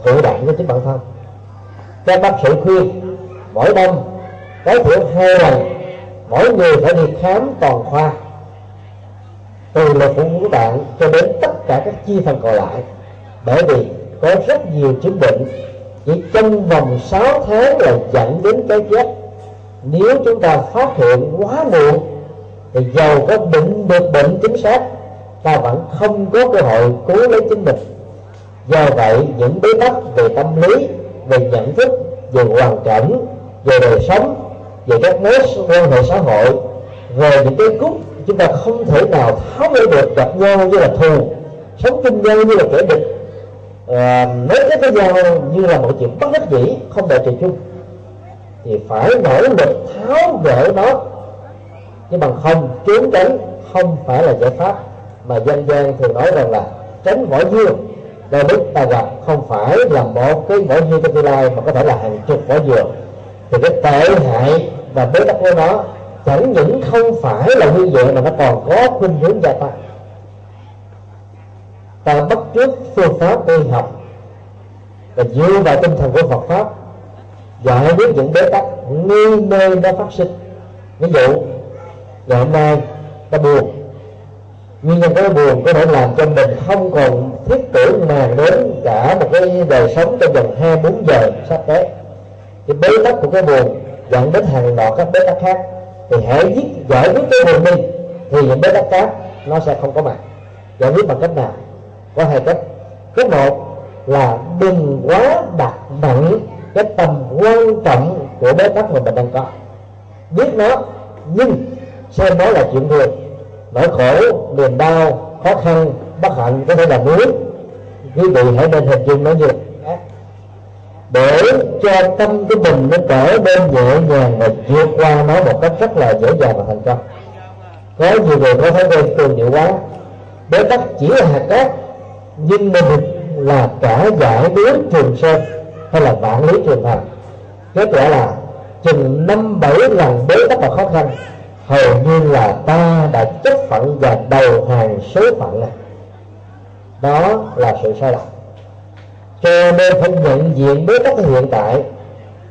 thụ động của chính bản thân. Các bác sĩ khuyên, mỗi năm, tối thiểu hai lần, mỗi người phải đi khám toàn khoa từ là phụ của bạn cho đến tất cả các chi phần còn lại. Bởi vì có rất nhiều chứng bệnh, chỉ trong vòng 6 tháng là dẫn đến cái chết. Nếu chúng ta phát hiện quá muộn, thì giàu có bệnh được bệnh chính xác, ta vẫn không có cơ hội cứu lấy chính mình. Do vậy, những bế tắc về tâm lý, về nhận thức, về hoàn cảnh, về đời sống, về các mối quan hệ xã hội, về những cái cúc chúng ta không thể nào tháo gỡ được gặp nhau như là thù. Sống chung nhau như là kẻ địch. À, nói cái với nhau như là một chuyện bất đắc dĩ không thể trì chung. Thì phải nỗ lực tháo gỡ nó. Nhưng bằng không trốn tránh không phải là giải pháp. Mà dân gian thường nói rằng là tránh vỏ dưa đôi lúc ta gặp không phải là một cái vỏ dưa trong tương lai mà có thể là hàng chục vỏ dừa thì cái tệ hại và bế tắc của nó chẳng những không phải là như vậy mà nó còn có khuynh hướng gia tăng. Ta bắt trước phương pháp y học và dựa vào tinh thần của Phật pháp giải quyết những bế tắc ngay nơi nó phát sinh. Ví dụ, ngày hôm nay ta buồn, nguyên nhân cái buồn có thể làm cho mình không còn thiết tưởng màng đến cả một cái đời sống trong vòng hai bốn giờ sắp tới. Cái bế tắc của cái buồn dẫn đến hàng loạt các bế tắc khác thì hãy giết giải quyết cái hồn đi thì những bế tắc khác nó sẽ không có mặt. Giải quyết bằng cách nào? Có hai cách. Cách một là đừng quá đặt nặng cái tầm quan trọng của bế tắc mà mình đang có. Biết nó, nhưng xem nó là chuyện thường. Nỗi khổ, niềm đau, khó khăn, bất hạnh có thể là núi. Quý vị hãy nên hình dung nó như để cho tâm của mình nó trở nên nhẹ nhàng và vượt qua nó một cách rất là dễ dàng và thành công. Có nhiều người có thói quen cường điệu quá. Bế tắc chỉ là hạt cát, nhưng mình là cả giải núi trường sơn hay là vạn lý trường thành. Kết quả là chừng năm bảy lần bế tắc và khó khăn, hầu như là ta đã chấp phận và đầu hàng số phận này. Đó là sự sai lầm cho nên phải nhận diện bế tắc hiện tại,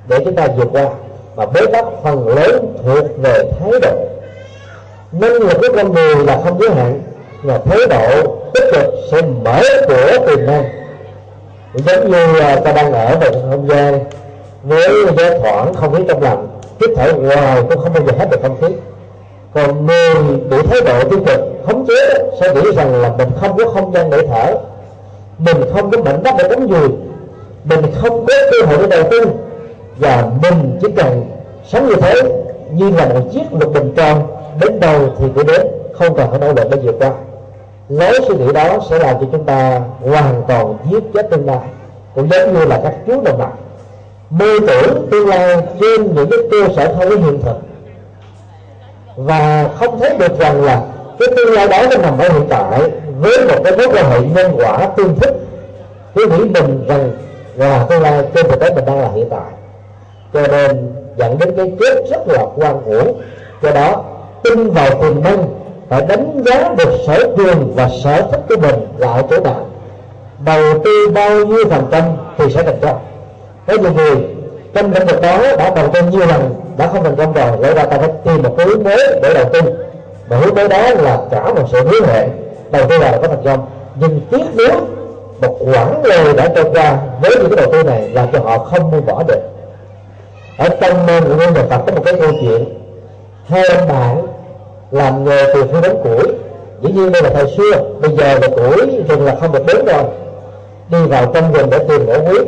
để chúng ta vượt qua và bế tắc phần lớn thuộc về thái độ. Năng lực của con người là không giới hạn và thái độ tích cực sẽ mở cửa tiềm năng. Giống như là ta đang ở một không gian với gió thoảng không khí trong lành, hít thở ngoài cũng không bao giờ hết được không khí. Còn người bị thái độ tiêu cực, khống chế sẽ nghĩ rằng là mình không có không gian để thở mình không có mảnh đất để đánh dùi mình không có cơ hội để đầu tư. Và mình chỉ cần sống như thế, như là một chiếc lục bình tròn, đến đâu thì cứ đến, không cần phải nỗ lực để vượt qua. Lối suy nghĩ đó sẽ làm cho chúng ta hoàn toàn giết chết tương lai, cũng giống như là các chú đồng bạc mơ tưởng tương lai trên những cái cơ sở không có hiện thực. Và không thấy được rằng là cái tương lai đó nó nằm ở hiện tại với một cái mối quan hệ nhân quả tương thích, cứ nghĩ mình rằng là tương lai trên thực tế mình đang là hiện tại. Cho nên dẫn đến cái chết rất là quan uổng do đó, tin vào tiềm năng phải đánh giá được sở trường và sở thích của mình là ở chỗ nào. Đầu tư bao nhiêu phần trăm thì sẽ thành công. Có nhiều người trong lĩnh vực đó đã đầu tư nhiều lần, đã không thành công rồi lẽ ra ta phải tìm một cái hướng mới để đầu tư. Mà hướng mới đó là cả một sự hứa hẹn đầu tư là có thành công. Nhưng tiếc nếu một quãng lời đã trôi qua với những cái đầu tư này làm cho họ không buông bỏ được. Ở trong của ngôi nhà Phật có một cái câu chuyện hai ông bạn, làm nghề từ khi đến củi dĩ nhiên đây là thời xưa, bây giờ là củi rừng là không được đến rồi. Đi vào trong rừng để tìm gỗ quý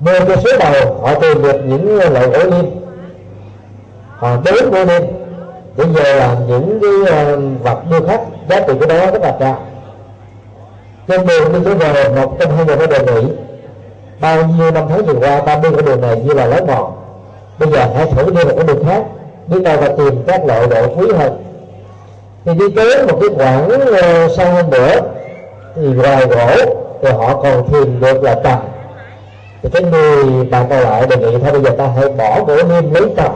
mua cái số đầu, họ tìm được những loại gỗ lim họ đến gỗ lim bây giờ là những cái ờ, vật điêu khắc giá trị của đó rất là cao trên đường đi trở về một trong hai người đã đề nghị bao nhiêu năm tháng vừa qua ta đi cái đường này như là lối mòn bây giờ hãy thử đi một cái đường khác biết đâu và tìm các loại độ quý hơn. Thì đi tới một cái khoảng uh, ờ, sau hơn nữa thì ngoài gỗ thì họ còn tìm được là trầm. Thì cái người bạn còn lại đề nghị thôi bây giờ ta hãy bỏ gỗ niêm lấy trầm.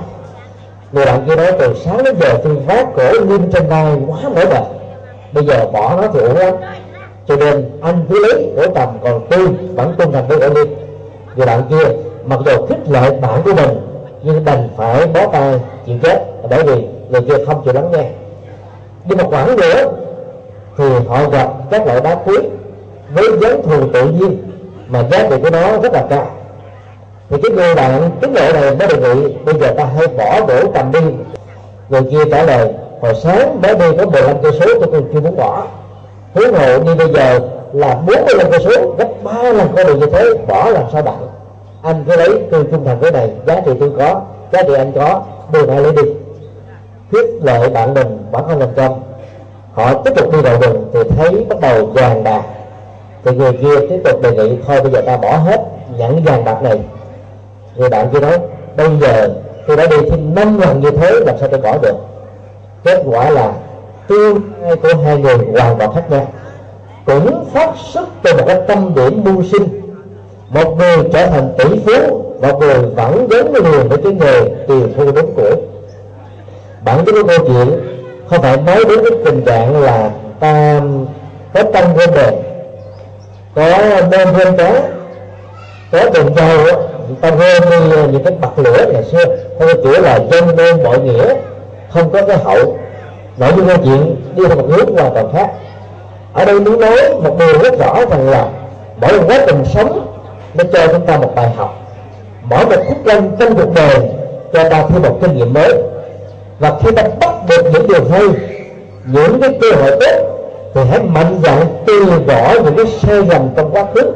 Người bạn kia nói từ sáng đến giờ tôi vác cổ niêm trên vai quá mỏi mệt bây giờ bỏ nó thì ổn lắm. Cho nên anh cứ lấy gỗ tầm còn tôi vẫn tuân thành với ổn đi người bạn kia, mặc dù khích lệ bạn của mình, nhưng đành phải bó tay chịu chết. Bởi vì người kia không chịu lắng nghe. Nhưng mà khoảng nữa, thì họ gặp các loại đá quý với giá thù tự nhiên, mà giá trị của nó rất là cao. Thì cái người bạn tính lộ này mới đề nghị bây giờ ta hãy bỏ đổ tầm đi. Người kia trả lời hồi sáng bé đi có 15 cây số tôi còn chưa muốn bỏ. Huống hộ như bây giờ là 45 cây số, gấp ba lần con đường như thế, bỏ làm sao bạn anh cứ lấy tôi trung thành với này, giá trị tôi có, giá trị anh có, đưa lại lấy đi. Khuyết lợi bạn mình bản không mình trong. Họ tiếp tục đi vào rừng thì thấy bắt đầu vàng bạc. Thì người kia tiếp tục đề nghị, thôi bây giờ ta bỏ hết những vàng bạc này. Người bạn kia nói, bây giờ tôi đã đi thêm năm lần như thế, làm sao tôi bỏ được? Kết quả là tương lai của hai người hoàn toàn khác nhau. Cũng phát xuất từ một cái tâm điểm mưu sinh. Một người trở thành tỷ phú, một người vẫn giống người với cái nghề tiền thu đúng của bản chất của câu chuyện không phải nói đến cái tình trạng là ta có tâm vô đề có nên thêm đó có tình trầu ta vô như ờ, những cái bậc lửa ngày xưa. Theo kiểu là dân nên mọi nghĩa không có cái hậu nội dung câu chuyện đi theo một hướng hoàn toàn khác. Ở đây muốn nói một điều rất rõ rằng là mỗi một quá trình sống nó cho chúng ta một bài học. Mỗi một khúc cân trong cuộc đời cho ta thêm một kinh nghiệm mới. Và khi ta bắt được những điều hay, những cái cơ hội tốt, thì hãy mạnh dạn từ bỏ những cái sai lầm trong quá khứ.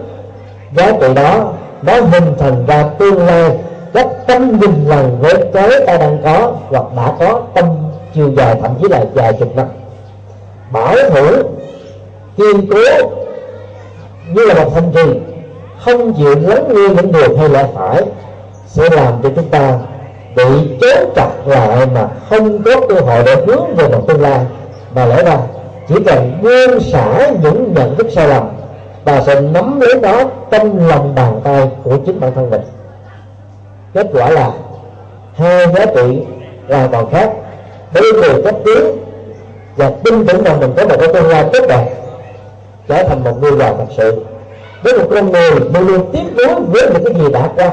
Giá trị đó nó hình thành ra tương lai các tâm nghìn lần với cái ta đang có, hoặc đã có, tâm chiều dài thậm chí là dài chục năm bảo thủ, kiên cố, như là một thành trì, không chịu lắng nghe những điều hay lẽ phải, sẽ làm cho chúng ta bị chốt chặt lại mà không có cơ hội để hướng về một tương lai. Mà lẽ ra, chỉ cần buông xả những nhận thức sai lầm và sẽ nắm lấy nó trong lòng bàn tay của chính bản thân mình kết quả là hai giá trị hoàn toàn khác. Đối người cấp tiến và tin tưởng rằng mình có một cái tương lai tốt đẹp, trở thành một người giàu thật sự. Với một con người luôn luôn tiếc nuối với những cái gì đã qua,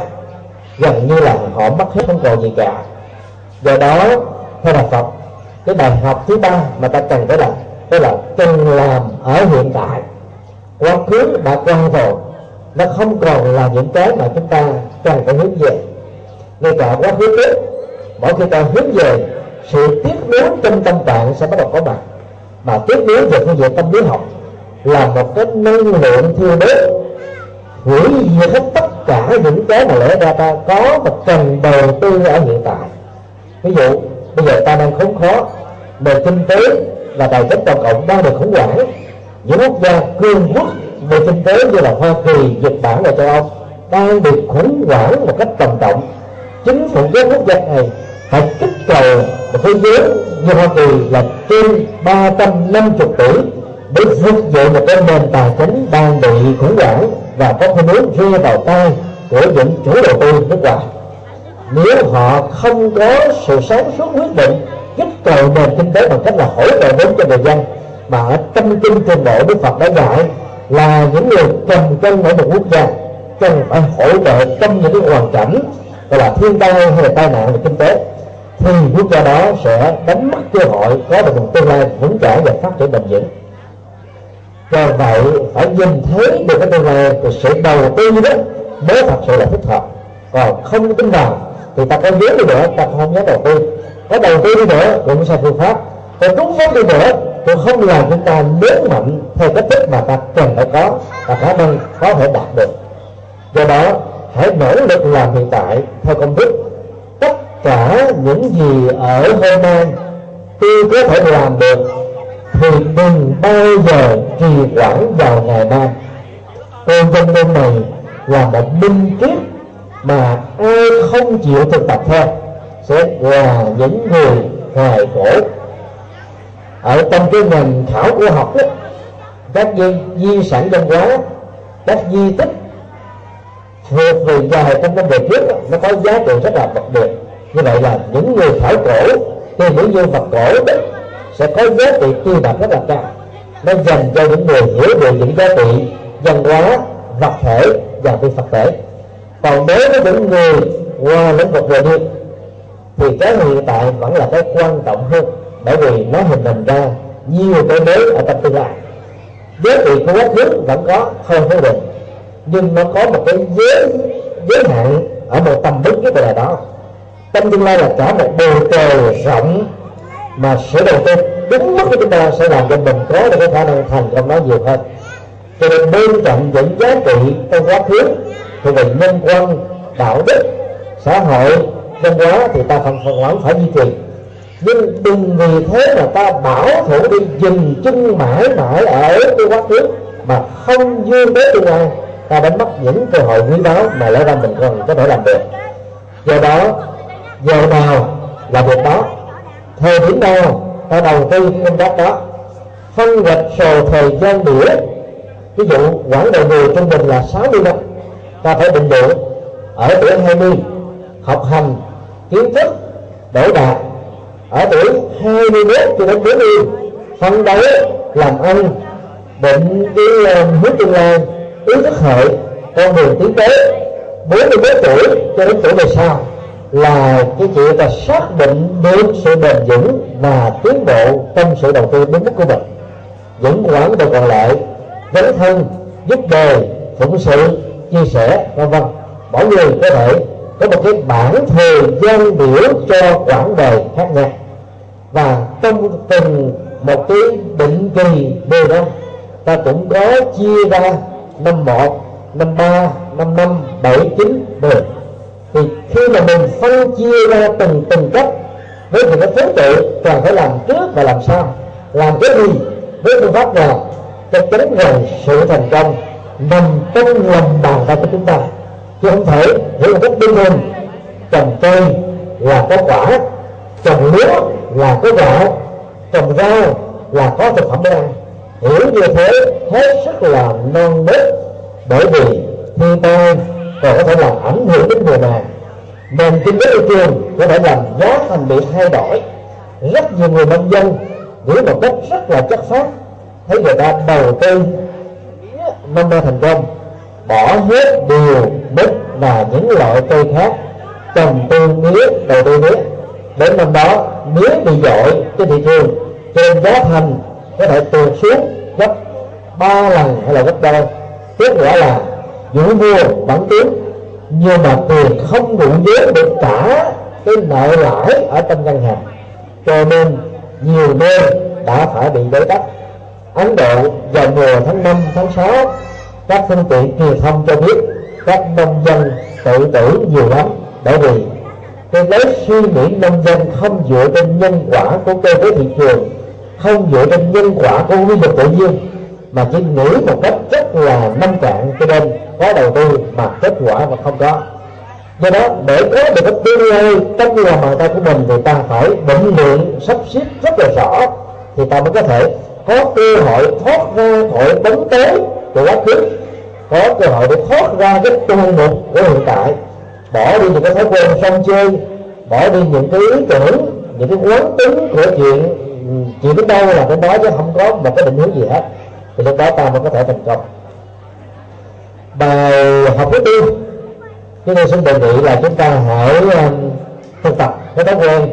gần như là họ mất hết không còn gì cả. Do đó, theo đạo phật, cái bài học thứ ba mà ta cần phải làm, đó là cần làm ở hiện tại. Quá khứ đã qua rồi, nó không còn là những cái mà chúng ta cần phải hướng về ngay cả quá khứ trước, mỗi khi ta hướng về sự tiếp nối trong tâm trạng sẽ bắt đầu có mặt. Mà tiếp nối về phương diện tâm lý học là một cái năng lượng thiêu đốt hủy diệt hết tất cả những cái mà lẽ ra ta có và cần đầu tư ở hiện tại. Ví dụ bây giờ ta đang khốn khó nền kinh tế và tài chính toàn cộng đang được khủng hoảng. Những quốc gia cương quốc về kinh tế như là hoa kỳ nhật bản và châu âu đang được khủng hoảng một cách trầm trọng chính phủ các quốc gia này phải kích cầu một thế giới như hoa kỳ là trên 350 tỷ để vực dậy một cái nền tài chính đang bị khủng hoảng và có khuynh hướng rơi vào tay của những chủ đầu tư nước ngoài. Nếu họ không có sự sáng suốt quyết định kích cầu nền kinh tế bằng cách là hỗ trợ vốn cho người dân, mà ở tâm kinh trình độ đức phật đã dạy là những người cầm cân ở một quốc gia, cần phải hỗ trợ trong những cái hoàn cảnh gọi là thiên tai hay là tai nạn về kinh tế, thì quốc gia đó sẽ đánh mất cơ hội có được một tương lai vững chãi và phát triển bền vững. Do vậy, phải nhìn thấy được cái tương lai thì sự đầu tư đó mới thật sự là thích hợp. Còn không tính nào thì ta có vốn đi nữa, ta không nhớ đầu tư. Có đầu tư đi nữa, cũng sai phương pháp. Còn đúng pháp đi nữa, cũng không làm chúng ta lớn mạnh theo cách thức mà ta cần phải có, và khả năng có thể đạt được. Do đó hãy nỗ lực làm hiện tại theo công thức. Tất cả những gì ở hôm nay tôi có thể làm được thì đừng bao giờ trì hoãn vào ngày mai. Tôi vâng văn môn này là một minh kiếp mà ai không chịu thực tập theo sẽ là những người hoài khổ ở trong cái nền khảo cổ học đó, các di, di sản văn hóa các di tích thuộc về dài trong vấn đề trước nó có giá trị rất là đặc biệt. Như vậy là những người khảo cổ, thì những nhân vật cổ đó sẽ có giá trị tiêu bản rất là cao. Nó dành cho những người hiểu được những giá trị văn hóa, vật thể và phi vật thể. Còn đối với những người qua lĩnh vực về đi thì cái hiện tại vẫn là cái quan trọng hơn, bởi vì nó hình thành ra nhiều cái mới ở trong tương lai. Giá trị của quá khứ vẫn có không vấn đề nhưng nó có một cái giới giới hạn ở một tầm mức nhất là đó. Trong tương lai là cả một bầu trời rộng mà sự đầu tư đúng mức của chúng ta sẽ làm cho mình có được cái khả năng thành công nó nhiều hơn. Cho nên bên cạnh những giá trị trong quá khứ thì về nhân quan đạo đức, xã hội, văn hóa thì ta phần phần vẫn phải duy trì. Nhưng đừng vì thế mà ta bảo thủ đi dừng chân mãi mãi ở cái quá khứ mà không dương tới tương lai ta đánh mất những cơ hội quý báu mà lẽ ra mình còn có thể làm được. Do đó, giờ nào là việc đó? Thời điểm nào ta đầu tư công tác đó? Phân gạch sổ thời gian đĩa ví dụ, quãng đời người trung bình là 60 năm. Ta phải định lượng ở tuổi 20 học hành, kiến thức, đổ đạt ở tuổi 21 cho đến 40 phân đấu, làm ăn, định cái ờ, hướng tương lai ý thức hệ con đường tiến tới 41 tuổi cho đến tuổi về sau là cái chuyện ta xác định được sự bền vững và tiến bộ trong sự đầu tư đúng mức của mình. Những quãng đời còn lại dấn thân, giúp đời, phụng sự, chia sẻ, vân vân. Mỗi người có thể có một cái bản thời gian biểu cho quãng đời khác nhau. Và trong từng một cái định kỳ đều đó ta cũng có chia ra năm một, năm ba, năm năm, bảy chín, mười. Thì khi mà mình phân chia ra từng từng cấp, với những cái phấn tự, cần phải làm trước và làm sau. Làm cái gì? Với phương pháp nào? Chắc chắn rằng sự thành công, nằm trong lòng bàn tay của chúng ta. Chứ không thể hiểu một cách đơn thuần, trồng cây là có quả, trồng lúa là có gạo, trồng rau là có thực phẩm để ăn hiểu như thế, hết sức là non nớt, bởi vì thiên tai còn có thể làm ảnh hưởng đến người này nền kinh tế thị trường có thể làm giá thành bị thay đổi. Rất nhiều người nông dân nghĩ một cách rất là chất phát thấy người ta đầu tư năm nay thành công, bỏ hết điều đất và những loại cây khác, trồng tương mía, đầu tư mía. Đến năm đó, mía bị dội trên thị trường, trên giá thành có thể tuột xuống gấp ba lần hay là gấp đôi kết quả là dù mua vẫn tiến nhưng mà tiền không đủ vốn để trả cái nợ lãi ở trong ngân hàng. Cho nên nhiều nơi đã phải bị bế tắc. Ấn Độ vào mùa tháng 5, tháng 6 các phương tiện truyền thông cho biết các nông dân tự tử nhiều lắm. Bởi vì cái lối suy nghĩ nông dân không dựa trên nhân quả của cơ chế thị trường không dựa trên nhân quả của quy luật tự nhiên, mà chỉ nghĩ một cách rất là nông cạn cho nên có đầu tư mà kết quả mà không có. Do đó, để có được cái tương lai trong lòng bàn tay của mình thì ta phải định lượng, sắp xếp rất là rõ, thì ta mới có thể có cơ hội thoát ra khỏi bóng tối của quá khứ, có cơ hội để thoát ra cái tuôn mục của hiện tại. Bỏ đi những cái thói quen sân chơi, bỏ đi những cái ý tưởng, những cái quán tính của chuyện chỉ đến đâu là đến đó chứ không có một cái định hướng gì hết. Thì lúc đó ta mới có thể thành công. Bài học thứ tư. Chúng tôi xin đề nghị là chúng ta hãy ờ, thực tập cái thói quen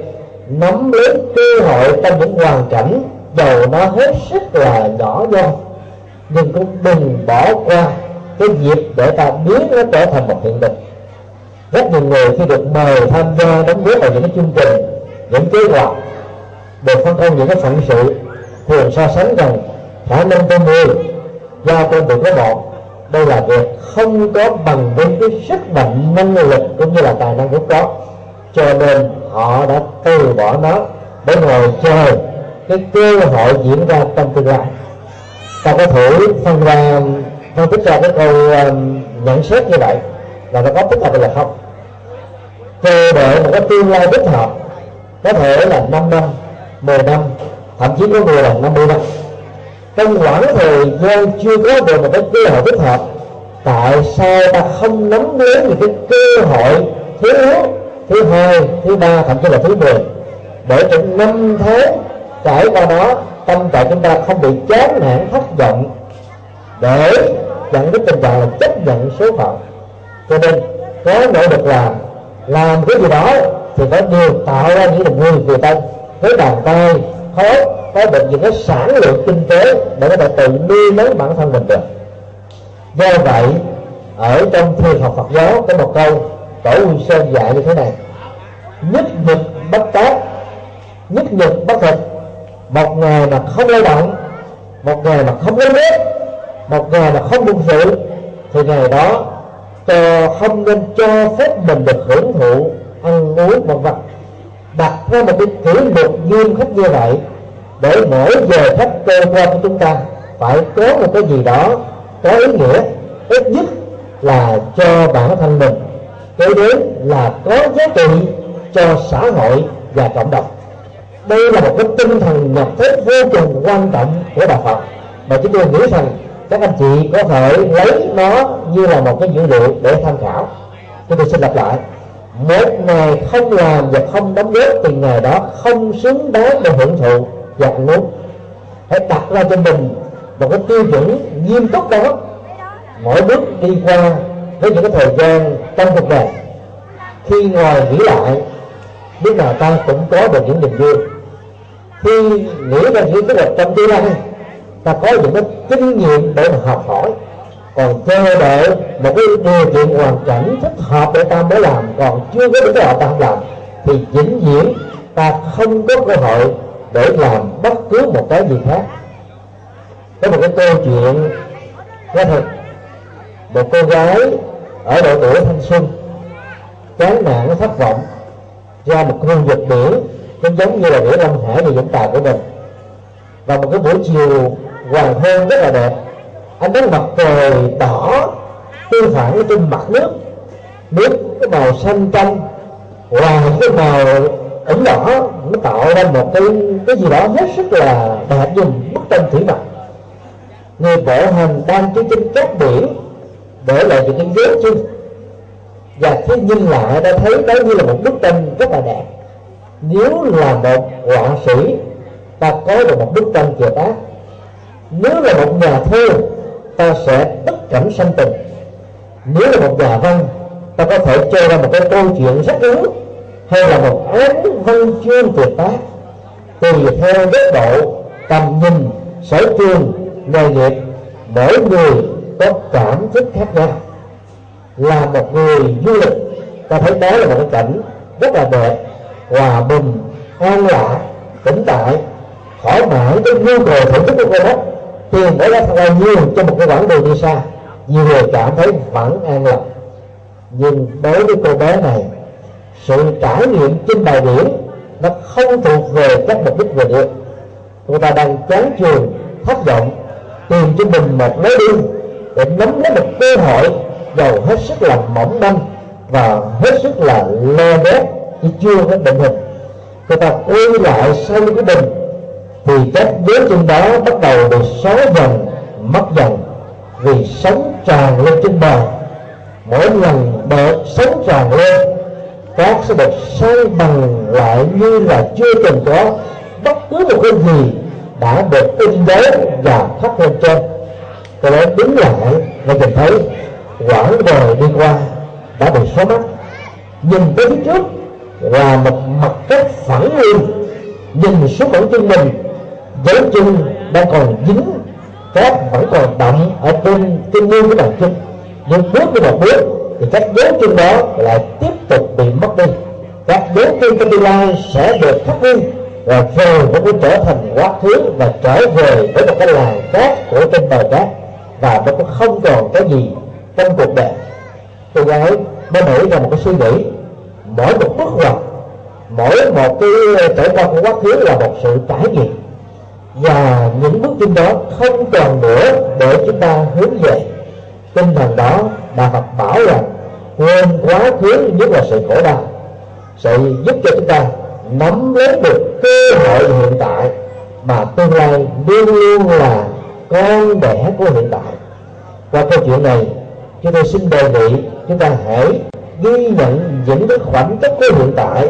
nắm lấy cơ hội trong những hoàn cảnh dầu nó hết sức là nhỏ nhoi, nhưng cũng đừng bỏ qua cái dịp để ta biến nó trở thành một hiện thực. Rất nhiều người khi được mời tham gia đóng góp vào những cái chương trình, những kế hoạch được phân công những cái phận sự thường so sánh rằng khả năng tôi mười giao công được cái một đây là việc không có bằng với cái sức mạnh năng lực cũng như là tài năng vốn có cho nên họ đã từ bỏ nó để ngồi chờ cái cơ hội diễn ra trong tương lai. Ta có thử phân ra, phân tích ra cái câu um, nhận xét như vậy là nó có tích hợp hay là không? Chờ đợi một cái tương lai thích hợp, có thể là 5 năm 10 năm thậm chí có người là 50 năm. Trong khoảng thời gian chưa có được một cái cơ hội thích hợp. Tại sao ta không nắm lấy những cái cơ hội thứ nhất, thứ hai thứ ba thậm chí là thứ mười? Để trong năm tháng trải qua đó tâm trạng chúng ta không bị chán nản thất vọng để dẫn đến tình trạng là chấp nhận số phận. Cho nên có nỗ lực làm làm cái gì đó thì có điều tạo ra những niềm vui người ta với bàn tay khó có được những cái sản lượng kinh tế để có thể tự nuôi lấy bản thân mình được do vậy, ở trong thiền học Phật giáo có một câu, tổ quy Sơn dạy như thế này nhất nhật bất tác, nhất nhật bất thực một ngày mà không lao động, một ngày mà không lấy nước, một ngày mà không bụng rượu, thì ngày đó cho không nên cho phép mình được hưởng thụ ăn uống vân vật đặt ra một cái kỷ luật nghiêm khắc như vậy để mỗi giờ khách cơ quan của chúng ta phải có một cái gì đó có ý nghĩa ít nhất là cho bản thân mình, kế đến là có giá trị cho xã hội và cộng đồng. Đây là một cái tinh thần nhập thế vô cùng quan trọng của đạo Phật. Mà chúng tôi nghĩ rằng các anh chị có thể lấy nó như là một cái dữ liệu để tham khảo. Chúng tôi xin lặp lại một ngày không làm và không đóng góp thì ngày đó không xứng đáng để hưởng thụ. Và uống hãy đặt ra cho mình một cái tiêu chuẩn nghiêm túc đó. Mỗi bước đi qua với những cái thời gian trong cuộc đời. Khi ngồi nghĩ lại, lúc nào ta cũng có được những niềm vui. Khi nghĩ ra những cái hoạch trong tương lai, ta có những cái kinh nghiệm để mà học hỏi còn chờ đợi một cái điều kiện hoàn cảnh thích hợp để ta mới làm, còn chưa có cái hợp ta không làm, thì vĩnh viễn ta không có cơ hội để làm bất cứ một cái gì khác. Có một cái câu chuyện có thật, một cô gái ở độ tuổi thanh xuân, chán nản thất vọng, ra một khu vực biển cũng giống như là biển Long Hải thì vũng tàu của mình. Và một cái buổi chiều, hoàng hôn rất là đẹp anh nắng mặt trời đỏ tương phản trên mặt nước. Nước cái màu xanh trong hòa cái màu ẩn đỏ nó tạo ra một cái cái gì đó hết sức là đẹp dùng bức tranh thủy mặc người bộ hành đang trên trên cát biển để lại những cái dấu chân và khi nhìn lại đã thấy đó như là một bức tranh rất là đẹp. Nếu là một họa sĩ, ta có được một bức tranh kiệt tác nếu là một nhà thơ ta sẽ tất cảnh sanh tình. Nếu là một nhà văn, ta có thể cho ra một cái câu chuyện rất lớn, hay là một án văn chương tuyệt tác. Tùy theo góc độ, tầm nhìn, sở trường, nghề nghiệp, mỗi người có cảm thức khác nhau. Là một người du lịch, ta thấy đó là một cái cảnh rất là đẹp, hòa bình, an lạc tĩnh tại khỏi mãi cái nhu cầu thưởng thức của cô đó tiền để ra thật là nhiều cho một cái quãng đường đi xa nhiều người cảm thấy vẫn an lạc nhưng đối với cô bé này, sự trải nghiệm trên bài biển nó không thuộc về các mục đích về địa. Cô ta đang chán trường thất vọng, tìm cho mình một lối đi để nắm lấy một cơ hội giàu hết sức là mỏng manh và hết sức là lo đét, chứ chưa có định hình. Cô ta quay lại sau cái bình thì các dấu chân đó bắt đầu được xóa dần, mất dần, vì sống tràn lên trên bờ. Mỗi lần bờ sống tràn lên cát sẽ được xây bằng lại như là chưa từng có. Bất cứ một cái gì đã được in dấu và thắt lên trên. Tôi đó đứng lại và nhìn thấy quãng đời đi qua đã bị xóa mất. nhìn tới phía trước là một mặt cách phẳng luôn nhìn xuống bản chân mình dấu chân đang còn dính cát vẫn còn đậm ở trên trên nguyên của bàn chân nhưng bước với một bước thì các dấu chân đó lại tiếp tục bị mất đi. Các dấu chân trong tương lai sẽ được khắc huy và rồi nó cũng trở thành quá khứ và trở về với một cái làng cát của trên bờ cát. Và nó cũng không còn cái gì trong cuộc đời. Cô gái mới nổi ra một cái suy nghĩ. Mỗi một bước ngoặt, mỗi một cái trải qua của quá khứ là một sự trải nghiệm và những bước chân đó không còn nữa để chúng ta hướng về. Tinh thần đó đạo Phật bảo rằng quên quá khứ nhất là sự khổ đau. Sẽ giúp cho chúng ta nắm lấy được cơ hội hiện tại mà tương lai luôn luôn là con đẻ của hiện tại. Qua câu chuyện này, chúng tôi xin đề nghị chúng ta hãy ghi nhận những cái khoảnh khắc của hiện tại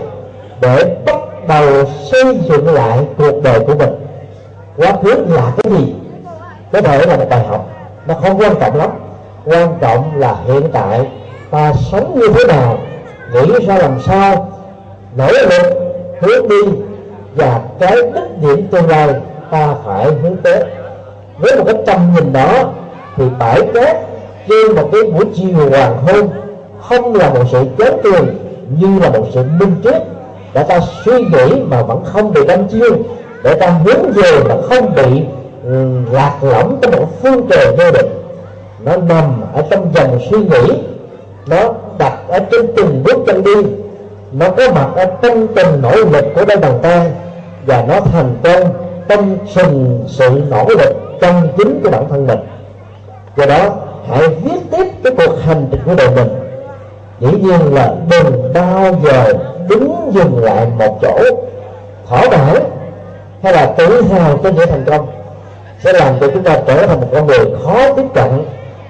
để bắt đầu xây dựng lại cuộc đời của mình quá khứ là cái gì? Có thể là một bài học. Nó không quan trọng lắm. Quan trọng là hiện tại ta sống như thế nào, nghĩ ra làm sao, nỗ lực, hướng đi, và cái đích điểm tương lai ta phải hướng tới. Với một cái tầm nhìn đó, thì bãi cát trên một cái buổi chiều hoàng hôn không là một sự chán trường như là một sự minh triết để ta suy nghĩ mà vẫn không bị đâm chiêu để ta hướng về mà không bị ừ, lạc lõng trong một phương trời vô định. Nó nằm ở trong dòng suy nghĩ, nó đặt ở trên từng bước chân đi. Nó có mặt ở trong từng nỗ lực của đôi bàn tay, và nó thành công trong sừng sự nỗ lực trong chính của bản thân mình. Do đó, hãy viết tiếp cái cuộc hành trình của đời mình. Dĩ nhiên là đừng bao giờ đứng dừng lại một chỗ. Thỏa mãn hay là tự hào trên những thành công sẽ làm cho chúng ta trở thành một con người khó tiếp cận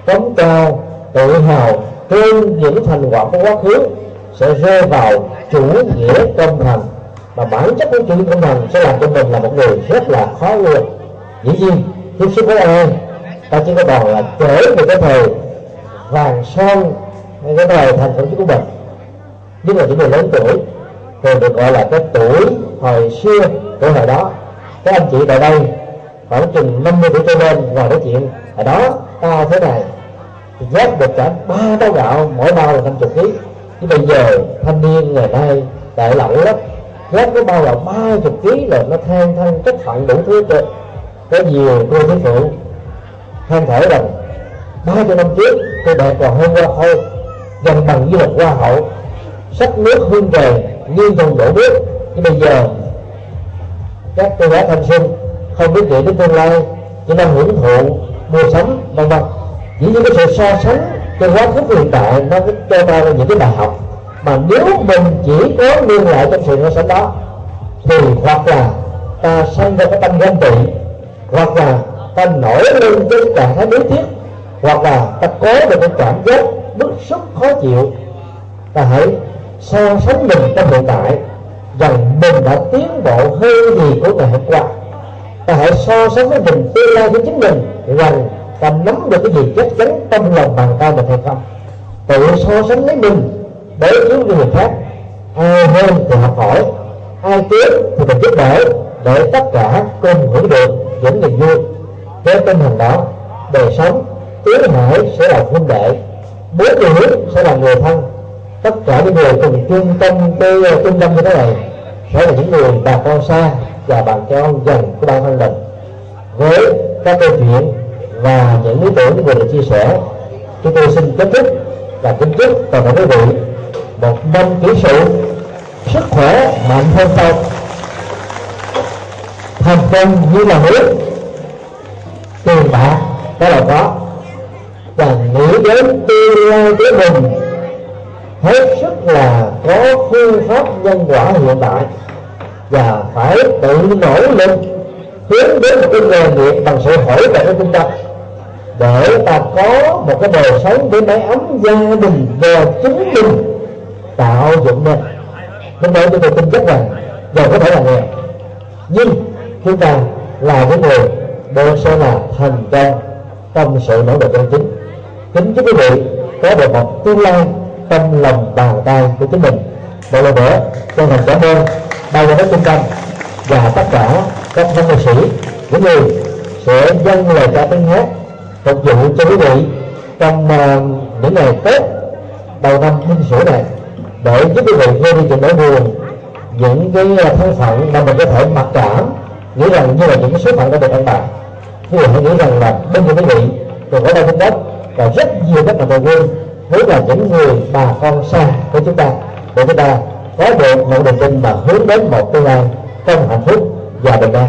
cống cao, tự hào trên những thành quả của quá khứ sẽ rơi vào chủ nghĩa công thành. Mà bản chất của chủ nghĩa công thành sẽ làm cho mình là một người rất là khó lường dĩ nhiên, tiếp xúc với ai, ta chỉ có đòi là kể về cái thời vàng son hay cái thời thành công của mình. Nhưng mà những người lớn tuổi thì được gọi là cái tuổi hồi xưa của hồi đó. Các anh chị tại đây, khoảng chừng 50 tuổi trở lên, ngồi nói chuyện. Ở đó to thế này thì được cả ba bao gạo, mỗi bao là 50 kg chứ bây giờ, thanh niên ngày nay, đại lậu lắm. Vớt cái bao gạo ba chục kg là nó than thân chất phận đủ thứ cơ có nhiều cô thí phụ than thở rằng, ba cho năm trước tôi đẹp còn hơn qua thôi, gần bằng như một hoa hậu. Sắc nước hương trời nghiêng thùng đổ nước. Nhưng bây giờ các cô gái thanh xuân không biết nghĩ đến tương lai, chỉ đang hưởng thụ mua sắm, vân vân. Chỉ những cái sự so sánh trong quá khứ hiện tại nó cho ta những cái bài học. Mà nếu mình chỉ có liên lại trong sự so sánh đó, thì hoặc là ta sinh ra cái tâm ganh tị, hoặc là ta nổi lên cái trạng thái đối tiếc, hoặc là ta có được cái cảm giác bức xúc khó chịu, ta hãy so sánh mình trong hiện tại rằng mình đã tiến bộ hơn gì của ngày hôm qua ta hãy so sánh với mình, tương lai của chính mình. Rằng ta nắm được cái gì chắc chắn trong lòng bàn tay mình hay không? Tự so sánh lấy mình để cứu người khác, ai hơn thì học hỏi, ai kém thì mình giúp đỡ, để tất cả cùng hưởng được những niềm vui. Với tinh thần đó, đời sống tiến hải sẽ là huynh đệ bốn người nước sẽ là người thân. Tất cả những người cùng chung tâm tư trung tâm như thế này sẽ là những người bà con xa và bà con dần của bản Thanh mình. Với các câu chuyện và những lý tưởng vừa được chia sẻ, chúng tôi xin kết thúc và kính chúc toàn thể quý vị một năm kỷ sự sức khỏe mạnh hơn sau. Thành công như là nước tiền bạc đó là có. Và nghĩ đến tương lai của mình hết sức là có phương pháp nhân quả hiện đại và phải tự nỗ lực hướng đến một cái nghề nghiệp bằng sự hỗ trợ của chúng ta. Để ta có một cái đời sống để mái ấm gia đình và chính mình tạo dựng nên. Lúc đây chúng tôi tin chắc rằng giàu có thể là nghèo nhưng khi ta là những người đều sẽ là thành công trong sự nỗ lực chân chính. Kính chúc quý vị có được một tương lai trong lòng bàn tay của chính mình. Một lần nữa chân thành cảm ơn ban giám đốc trung tâm và tất cả các văn nghệ sĩ những người sẽ dâng lời ca tiếng hát phục vụ cho quý vị trong uh, những ngày tết đầu năm thanh sửa này. Để giúp quý vị vơi đi những nỗi buồn những cái ờ, thân phận mà mình có thể mặc cảm nghĩ rằng như là những số phận đã được ăn bài quý vị hãy nghĩ rằng là bên cạnh quý vị còn có đây trên đất và rất nhiều các mạnh thường quân với là những người bà con xa của chúng ta để chúng ta có được một niềm tin mà hướng đến một tương lai trong hạnh phúc và bình an.